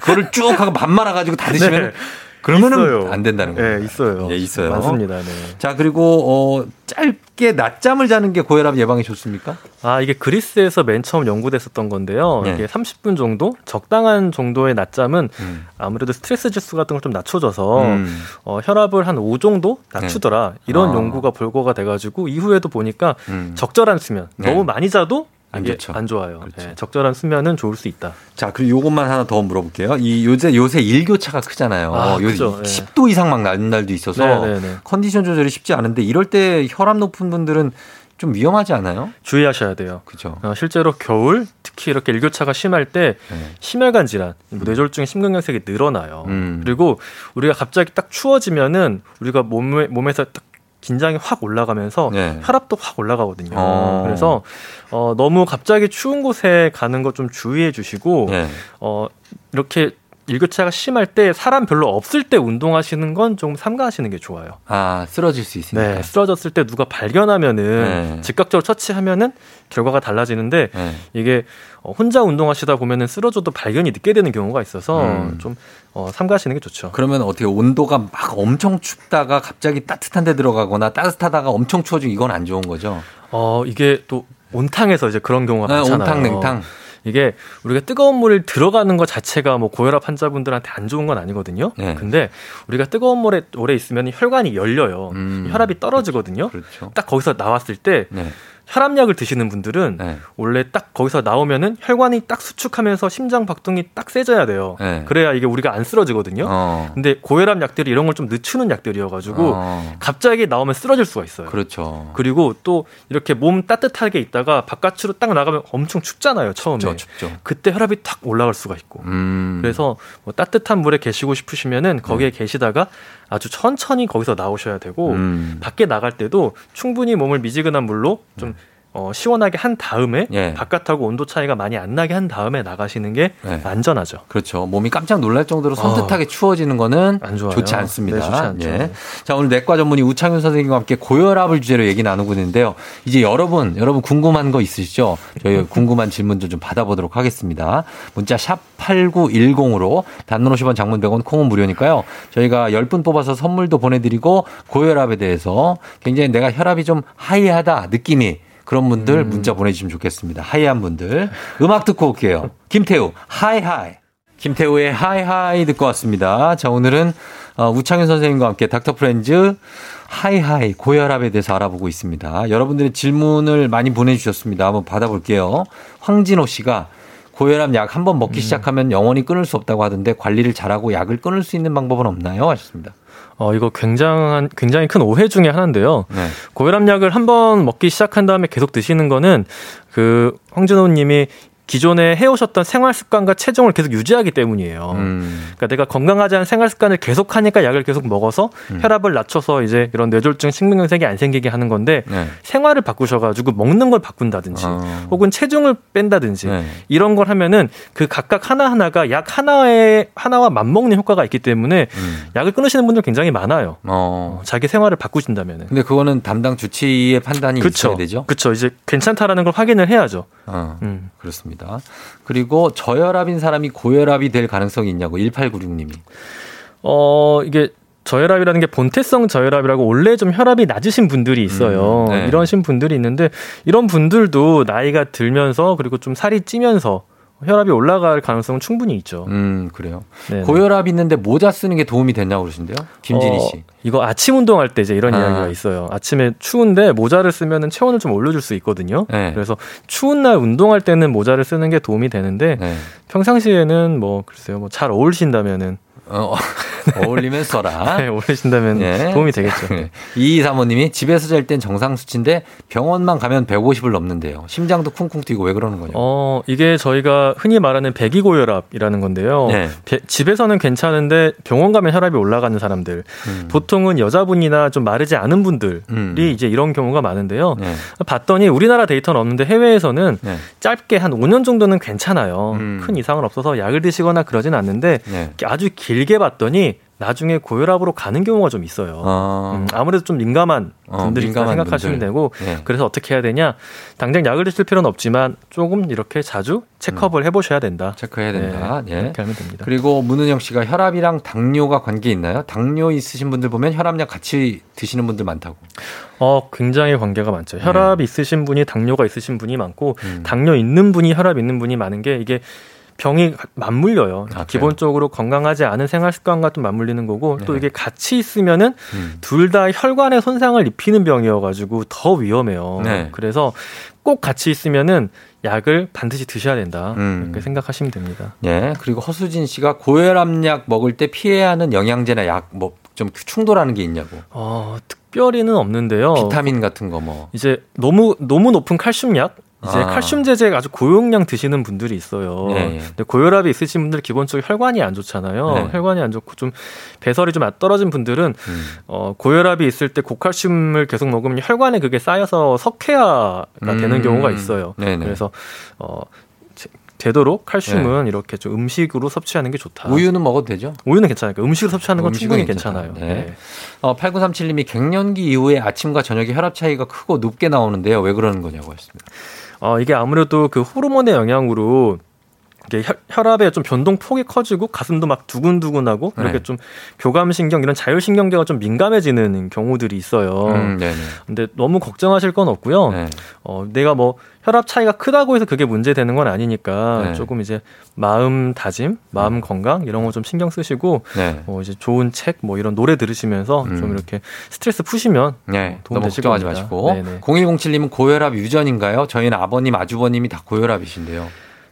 그거를 쭉 하고 밥 말아가지고 다 드시면 네. 그러면은 있어요. 안 된다는 거예요. 네, 있어요. 예, 있어요. 맞습니다. 네. 자, 그리고 어, 짧게 낮잠을 자는 게 고혈압 예방에 좋습니까? 아, 이게 그리스에서 맨 처음 연구됐었던 건데요. 네. 이게 30분 정도 적당한 정도의 낮잠은 음. 아무래도 스트레스 지수 같은 걸 좀 낮춰줘서 음. 어, 혈압을 한 5 정도 낮추더라. 이런 아. 연구가 볼거가 돼 가지고 이후에도 보니까 음. 적절한 수면 네. 너무 많이 자도 안 좋죠. 안 좋아요. 그렇죠. 네, 적절한 수면은 좋을 수 있다. 자, 그리고 요것만 하나 더 물어볼게요. 이 요새 요새 일교차가 크잖아요. 아, 요새 그죠. 네. 10도 이상 막 나는 날도 있어서 네, 네, 네. 컨디션 조절이 쉽지 않은데 이럴 때 혈압 높은 분들은 좀 위험하지 않아요? 주의하셔야 돼요. 그죠. 어, 실제로 겨울 특히 이렇게 일교차가 심할 때 네. 심혈관 질환, 뭐 뇌졸중, 심근경색이 늘어나요. 음. 그리고 우리가 갑자기 딱 추워지면은 우리가 몸에 몸에서 딱 긴장이 확 올라가면서 네. 혈압도 확 올라가거든요. 어. 그래서 어, 너무 갑자기 추운 곳에 가는 것 좀 주의해 주시고 네. 어, 이렇게 일교차가 심할 때 사람 별로 없을 때 운동하시는 건 좀 삼가하시는 게 좋아요. 아, 쓰러질 수 있으니까. 네, 쓰러졌을 때 누가 발견하면은 네. 즉각적으로 처치하면은 결과가 달라지는데 네. 이게 어, 혼자 운동하시다 보면은 쓰러져도 발견이 늦게 되는 경우가 있어서 음. 좀 어, 삼가하시는 게 좋죠. 그러면 어떻게 온도가 막 엄청 춥다가 갑자기 따뜻한 데 들어가거나 따뜻하다가 엄청 추워지고 이건 안 좋은 거죠? 어, 이게 또 온탕에서 이제 그런 경우가 네, 많잖아요. 온탕, 냉탕. 이게 우리가 뜨거운 물을 들어가는 것 자체가 뭐 고혈압 환자분들한테 안 좋은 건 아니거든요. 네. 근데 우리가 뜨거운 물에 오래 있으면 혈관이 열려요. 음. 혈압이 떨어지거든요. 그렇죠. 딱 거기서 나왔을 때 네. 혈압약을 드시는 분들은 원래 딱 거기서 나오면은 혈관이 딱 수축하면서 심장 박동이 딱 세져야 돼요. 네. 그래야 이게 우리가 안 쓰러지거든요. 어. 근데 고혈압 약들이 이런 걸 좀 늦추는 약들이어가지고 어. 갑자기 나오면 쓰러질 수가 있어요. 그렇죠. 그리고 또 이렇게 몸 따뜻하게 있다가 바깥으로 딱 나가면 엄청 춥잖아요 처음에. 춥죠, 춥죠. 그때 혈압이 탁 올라갈 수가 있고. 음. 그래서 뭐 따뜻한 물에 계시고 싶으시면은 거기에 계시다가 아주 천천히 거기서 나오셔야 되고 음. 밖에 나갈 때도 충분히 몸을 미지근한 물로 좀 어, 시원하게 한 다음에 예. 바깥하고 온도 차이가 많이 안 나게 한 다음에 나가시는 게 네. 안전하죠. 그렇죠. 몸이 깜짝 놀랄 정도로 선뜻하게 추워지는 거는. 좋지 않습니다. 네, 좋지 않죠. 예. 자, 오늘 내과 전문의 우창윤 선생님과 함께 고혈압을 주제로 얘기 나누고 있는데요. 이제 여러분, 여러분 궁금한 거 있으시죠? 저희 궁금한 질문도 좀 받아보도록 하겠습니다. 문자 샵 8910으로 단문 50원 장문 100원 콩은 무료니까요. 저희가 10분 뽑아서 선물도 보내드리고 고혈압에 대해서 굉장히 내가 혈압이 좀 high하다 느낌이 그런 분들 문자 보내주시면 좋겠습니다. high한 분들. 음악 듣고 올게요. 김태우, High High. 김태우의 High High 듣고 왔습니다. 자, 오늘은 어, 우창현 선생님과 함께 닥터 프렌즈 하이하이 고혈압에 대해서 알아보고 있습니다. 여러분들의 질문을 많이 보내주셨습니다. 한번 받아볼게요. 황진호 씨가 고혈압 약 한 번 먹기 시작하면 영원히 끊을 수 없다고 하던데 관리를 잘하고 약을 끊을 수 있는 방법은 없나요? 하셨습니다. 어, 이거 굉장한, 굉장히 큰 오해 중에 하나인데요. 네. 고혈압약을 한 번 먹기 시작한 다음에 계속 드시는 거는 그 황진호 님이 기존에 해오셨던 생활 습관과 체중을 계속 유지하기 때문이에요. 음. 그러니까 내가 건강하지 않은 생활 습관을 계속 하니까 약을 계속 먹어서 음. 혈압을 낮춰서 이제 이런 뇌졸중, 식민경색이 안 생기게 하는 건데 네. 생활을 바꾸셔가지고 먹는 걸 바꾼다든지 어. 혹은 체중을 뺀다든지 네. 이런 걸 하면은 그 각각 하나 하나가 약 하나에 하나와 맞먹는 효과가 있기 때문에 음. 약을 끊으시는 분들 굉장히 많아요. 어. 자기 생활을 바꾸신다면은. 근데 그거는 담당 주치의 판단이 있어야 되죠? 그렇죠. 이제 괜찮다라는 걸 확인을 해야죠. 어, 음. 그렇습니다. 그리고 저혈압인 사람이 고혈압이 될 가능성이 있냐고 1896님이. 어, 이게 저혈압이라는 게 본태성 저혈압이라고 원래 좀 혈압이 낮으신 분들이 있어요. 음, 네. 이러신 분들이 있는데 이런 분들도 나이가 들면서 그리고 좀 살이 찌면서 혈압이 올라갈 가능성은 충분히 있죠. 음, 그래요. 네네. 고혈압 있는데 모자 쓰는 게 도움이 됐냐고 그러신데요? 김진희 어, 씨. 이거 아침 운동할 때 이제 이런 아. 이야기가 있어요. 아침에 추운데 모자를 쓰면은 체온을 좀 올려줄 수 있거든요. 네. 그래서 추운 날 운동할 때는 모자를 쓰는 게 도움이 되는데 네. 평상시에는 뭐 글쎄요, 뭐 잘 어울리신다면은 어, 어울리면 써라. 네, 어울리신다면 예. 도움이 되겠죠. 이이 사모님이 집에서 잘 땐 정상 수치인데 병원만 가면 150을 넘는데요. 심장도 쿵쿵 뛰고 왜 그러는 거냐? 어, 이게 저희가 흔히 말하는 배기고혈압이라는 건데요. 네. 배- 집에서는 괜찮은데 병원 가면 혈압이 올라가는 사람들. 음. 보통은 여자분이나 좀 마르지 않은 분들이 음. 이제 이런 경우가 많은데요. 네. 봤더니 우리나라 데이터는 없는데 해외에서는 네. 짧게 한 5년 정도는 괜찮아요. 음. 큰 이상은 없어서 약을 드시거나 그러진 않는데 네. 아주 길게 봤더니 나중에 고혈압으로 가는 경우가 좀 있어요. 어, 음, 아무래도 좀 민감한 어, 분들이 있다 민감한 생각하시면 분들. 되고 네. 그래서 어떻게 해야 되냐 당장 약을 드실 필요는 없지만 조금 이렇게 자주 체크업을 해보셔야 된다. 체크해야 된다. 네, 예. 그렇게 하면 됩니다. 그리고 문은영 씨가 혈압이랑 당뇨가 관계 있나요? 당뇨 있으신 분들 보면 혈압약 같이 드시는 분들 많다고. 어 굉장히 관계가 많죠. 네. 혈압 있으신 분이 당뇨가 있으신 분이 많고 음. 당뇨 있는 분이 혈압 있는 분이 많은 게 이게 병이 맞물려요. 아? 기본적으로 건강하지 않은 생활 습관과 좀 맞물리는 거고 또 네. 이게 같이 있으면은 음. 둘다 혈관에 손상을 입히는 병이어가지고 더 위험해요. 네. 그래서 꼭 같이 있으면은 약을 반드시 드셔야 된다. 음. 이렇게 생각하시면 됩니다. 예. 그리고 허수진 씨가 고혈압약 먹을 때 피해야 하는 영양제나 약 뭐 좀 충돌하는 게 있냐고. 어, 특별히는 없는데요. 비타민 같은 거 뭐. 이제 너무 너무 높은 칼슘약 이제 아. 칼슘 제제 아주 고용량 드시는 분들이 있어요. 예, 예. 근데 고혈압이 있으신 분들 기본적으로 혈관이 안 좋잖아요. 네. 혈관이 안 좋고 좀 배설이 좀 떨어진 분들은 음. 어, 고혈압이 있을 때 고칼슘을 계속 먹으면 혈관에 그게 쌓여서 석회화가 되는 음. 경우가 있어요. 네네. 그래서 어, 제- 되도록 칼슘은 이렇게 좀 음식으로 섭취하는 게 좋다. 우유는 먹어도 되죠? 우유는 괜찮아요. 그러니까 음식으로 섭취하는 건 충분히 괜찮다. 괜찮아요. 네. 네. 어, 8937님이 갱년기 이후에 아침과 저녁에 혈압 차이가 크고 높게 나오는데요. 왜 그러는 거냐고 했습니다. 어, 이게 아무래도 그 호르몬의 영향으로 이게 혈, 혈압의 좀 변동 폭이 커지고 가슴도 막 두근두근하고 네. 이렇게 좀 교감신경 이런 자율신경계가 좀 민감해지는 경우들이 있어요. 음, 네네. 근데 너무 걱정하실 건 없고요. 네. 어, 내가 뭐 혈압 차이가 크다고 해서 그게 문제되는 건 아니니까 네. 조금 이제 마음 다짐, 마음 건강 이런 거 좀 신경 쓰시고 네. 어, 이제 좋은 책 뭐 이런 노래 들으시면서 음. 좀 이렇게 스트레스 푸시면 네, 도움 너무 되실 걱정하지 겁니다. 마시고. 네네. 0107님은 고혈압 유전인가요? 저희는 아버님, 아주버님이 다 고혈압이신데요.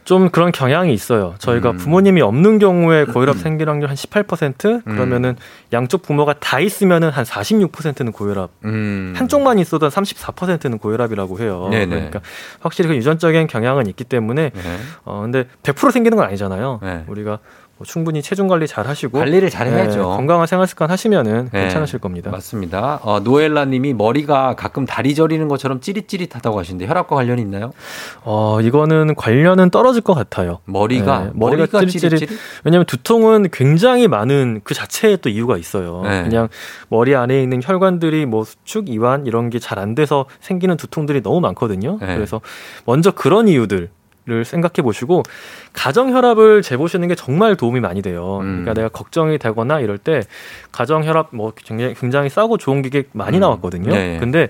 좀 그런 경향이 있어요. 저희가 음. 부모님이 없는 경우에 고혈압 생길 확률 한 18% 그러면은 양쪽 부모가 다 있으면은 한 46%는 고혈압. 음. 한쪽만 있어도 한 34%는 고혈압이라고 해요. 네네. 그러니까 확실히 그 유전적인 경향은 있기 때문에 네. 어 근데 100% 생기는 건 아니잖아요. 네. 우리가 뭐 충분히 체중 관리 잘 하시고 관리를 잘 해야죠. 네, 건강한 생활 습관 하시면은 네. 괜찮으실 겁니다. 맞습니다. 어, 노엘라 님이 머리가 가끔 다리 저리는 것처럼 찌릿찌릿하다고 하시는데 혈압과 관련이 있나요? 어, 이거는 관련은 떨어질 것 같아요. 머리가? 네, 머리가, 머리가 찌릿찌릿. 찌릿찌릿? 왜냐하면 두통은 굉장히 많은 그 자체에 또 이유가 있어요. 네. 그냥 머리 안에 있는 혈관들이 뭐 수축, 이완 이런 게 잘 안 돼서 생기는 두통들이 너무 많거든요. 네. 그래서 먼저 그런 이유들. 을 생각해 보시고 가정 혈압을 재보시는 게 정말 도움이 많이 돼요. 음. 그러니까 내가 걱정이 되거나 이럴 때 가정 혈압 뭐 굉장히, 굉장히 싸고 좋은 기계 많이 음. 나왔거든요. 네. 근데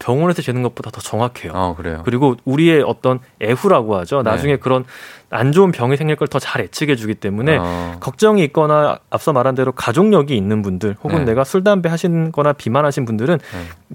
병원에서 재는 것보다 더 정확해요. 어, 그래요. 그리고 우리의 어떤 애후라고 하죠. 나중에 네. 그런 안 좋은 병이 생길 걸 더 잘 예측해 주기 때문에 어. 걱정이 있거나 앞서 말한 대로 가족력이 있는 분들 혹은 네. 내가 술 담배 하신 거나 비만하신 분들은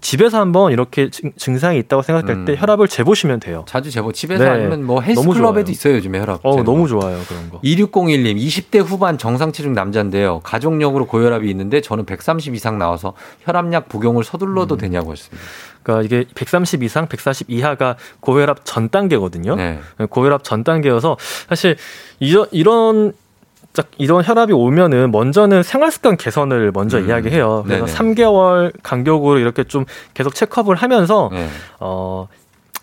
집에서 한번 이렇게 증, 증상이 있다고 생각될 때 음. 혈압을 재보시면 돼요. 자주 재보 집에서 네. 아니면 뭐 너무 헬스 클럽에도 좋아요. 있어요, 요즘에 혈압. 어, 너무 거. 좋아요. 그런 거. 2601님, 20대 후반 정상 체중 남자인데요. 가족력으로 고혈압이 있는데 저는 130 이상 나와서 혈압약 복용을 서둘러도 되냐고 했습니다. 그러니까 이게 130 이상, 140 이하가 고혈압 전 단계거든요. 네. 고혈압 전 단계여서 사실 이런 이런 딱 이런 혈압이 오면은 먼저는 생활 습관 개선을 먼저 음. 이야기해요. 그래서 네네. 3개월 간격으로 이렇게 좀 계속 체크업을 하면서 네. 어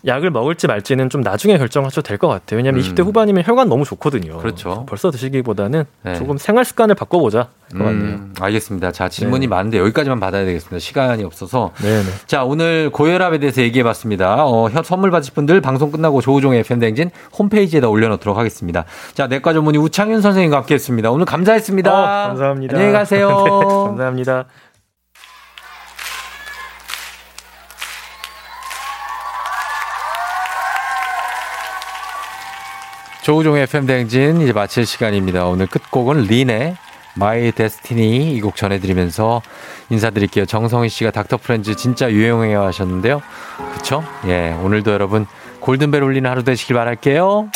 약을 먹을지 말지는 좀 나중에 결정하셔도 될 것 같아요. 왜냐하면 음. 20대 후반이면 혈관 너무 좋거든요. 그렇죠. 벌써 드시기보다는 네. 조금 생활 습관을 바꿔보자 할 것 같네요. 음, 알겠습니다. 자, 질문이 네. 많은데 여기까지만 받아야 되겠습니다. 시간이 없어서. 네네. 자, 오늘 고혈압에 대해서 얘기해 봤습니다. 어, 혈- 선물 받으실 분들 방송 끝나고 조우종의 FM댕진 홈페이지에다 올려놓도록 하겠습니다. 자, 내과 전문의 우창윤 선생님과 함께 했습니다. 오늘 감사했습니다. 어, 감사합니다. 안녕히 가세요. 네, 감사합니다. 조우종의 FM댕진 이제 마칠 시간입니다. 오늘 끝곡은 린의 My Destiny 이곡 전해드리면서 인사드릴게요. 정성희 씨가 닥터 프렌즈 진짜 유행해 하셨는데요. 그쵸? 예, 오늘도 여러분 골든벨 울리는 하루 되시길 바랄게요.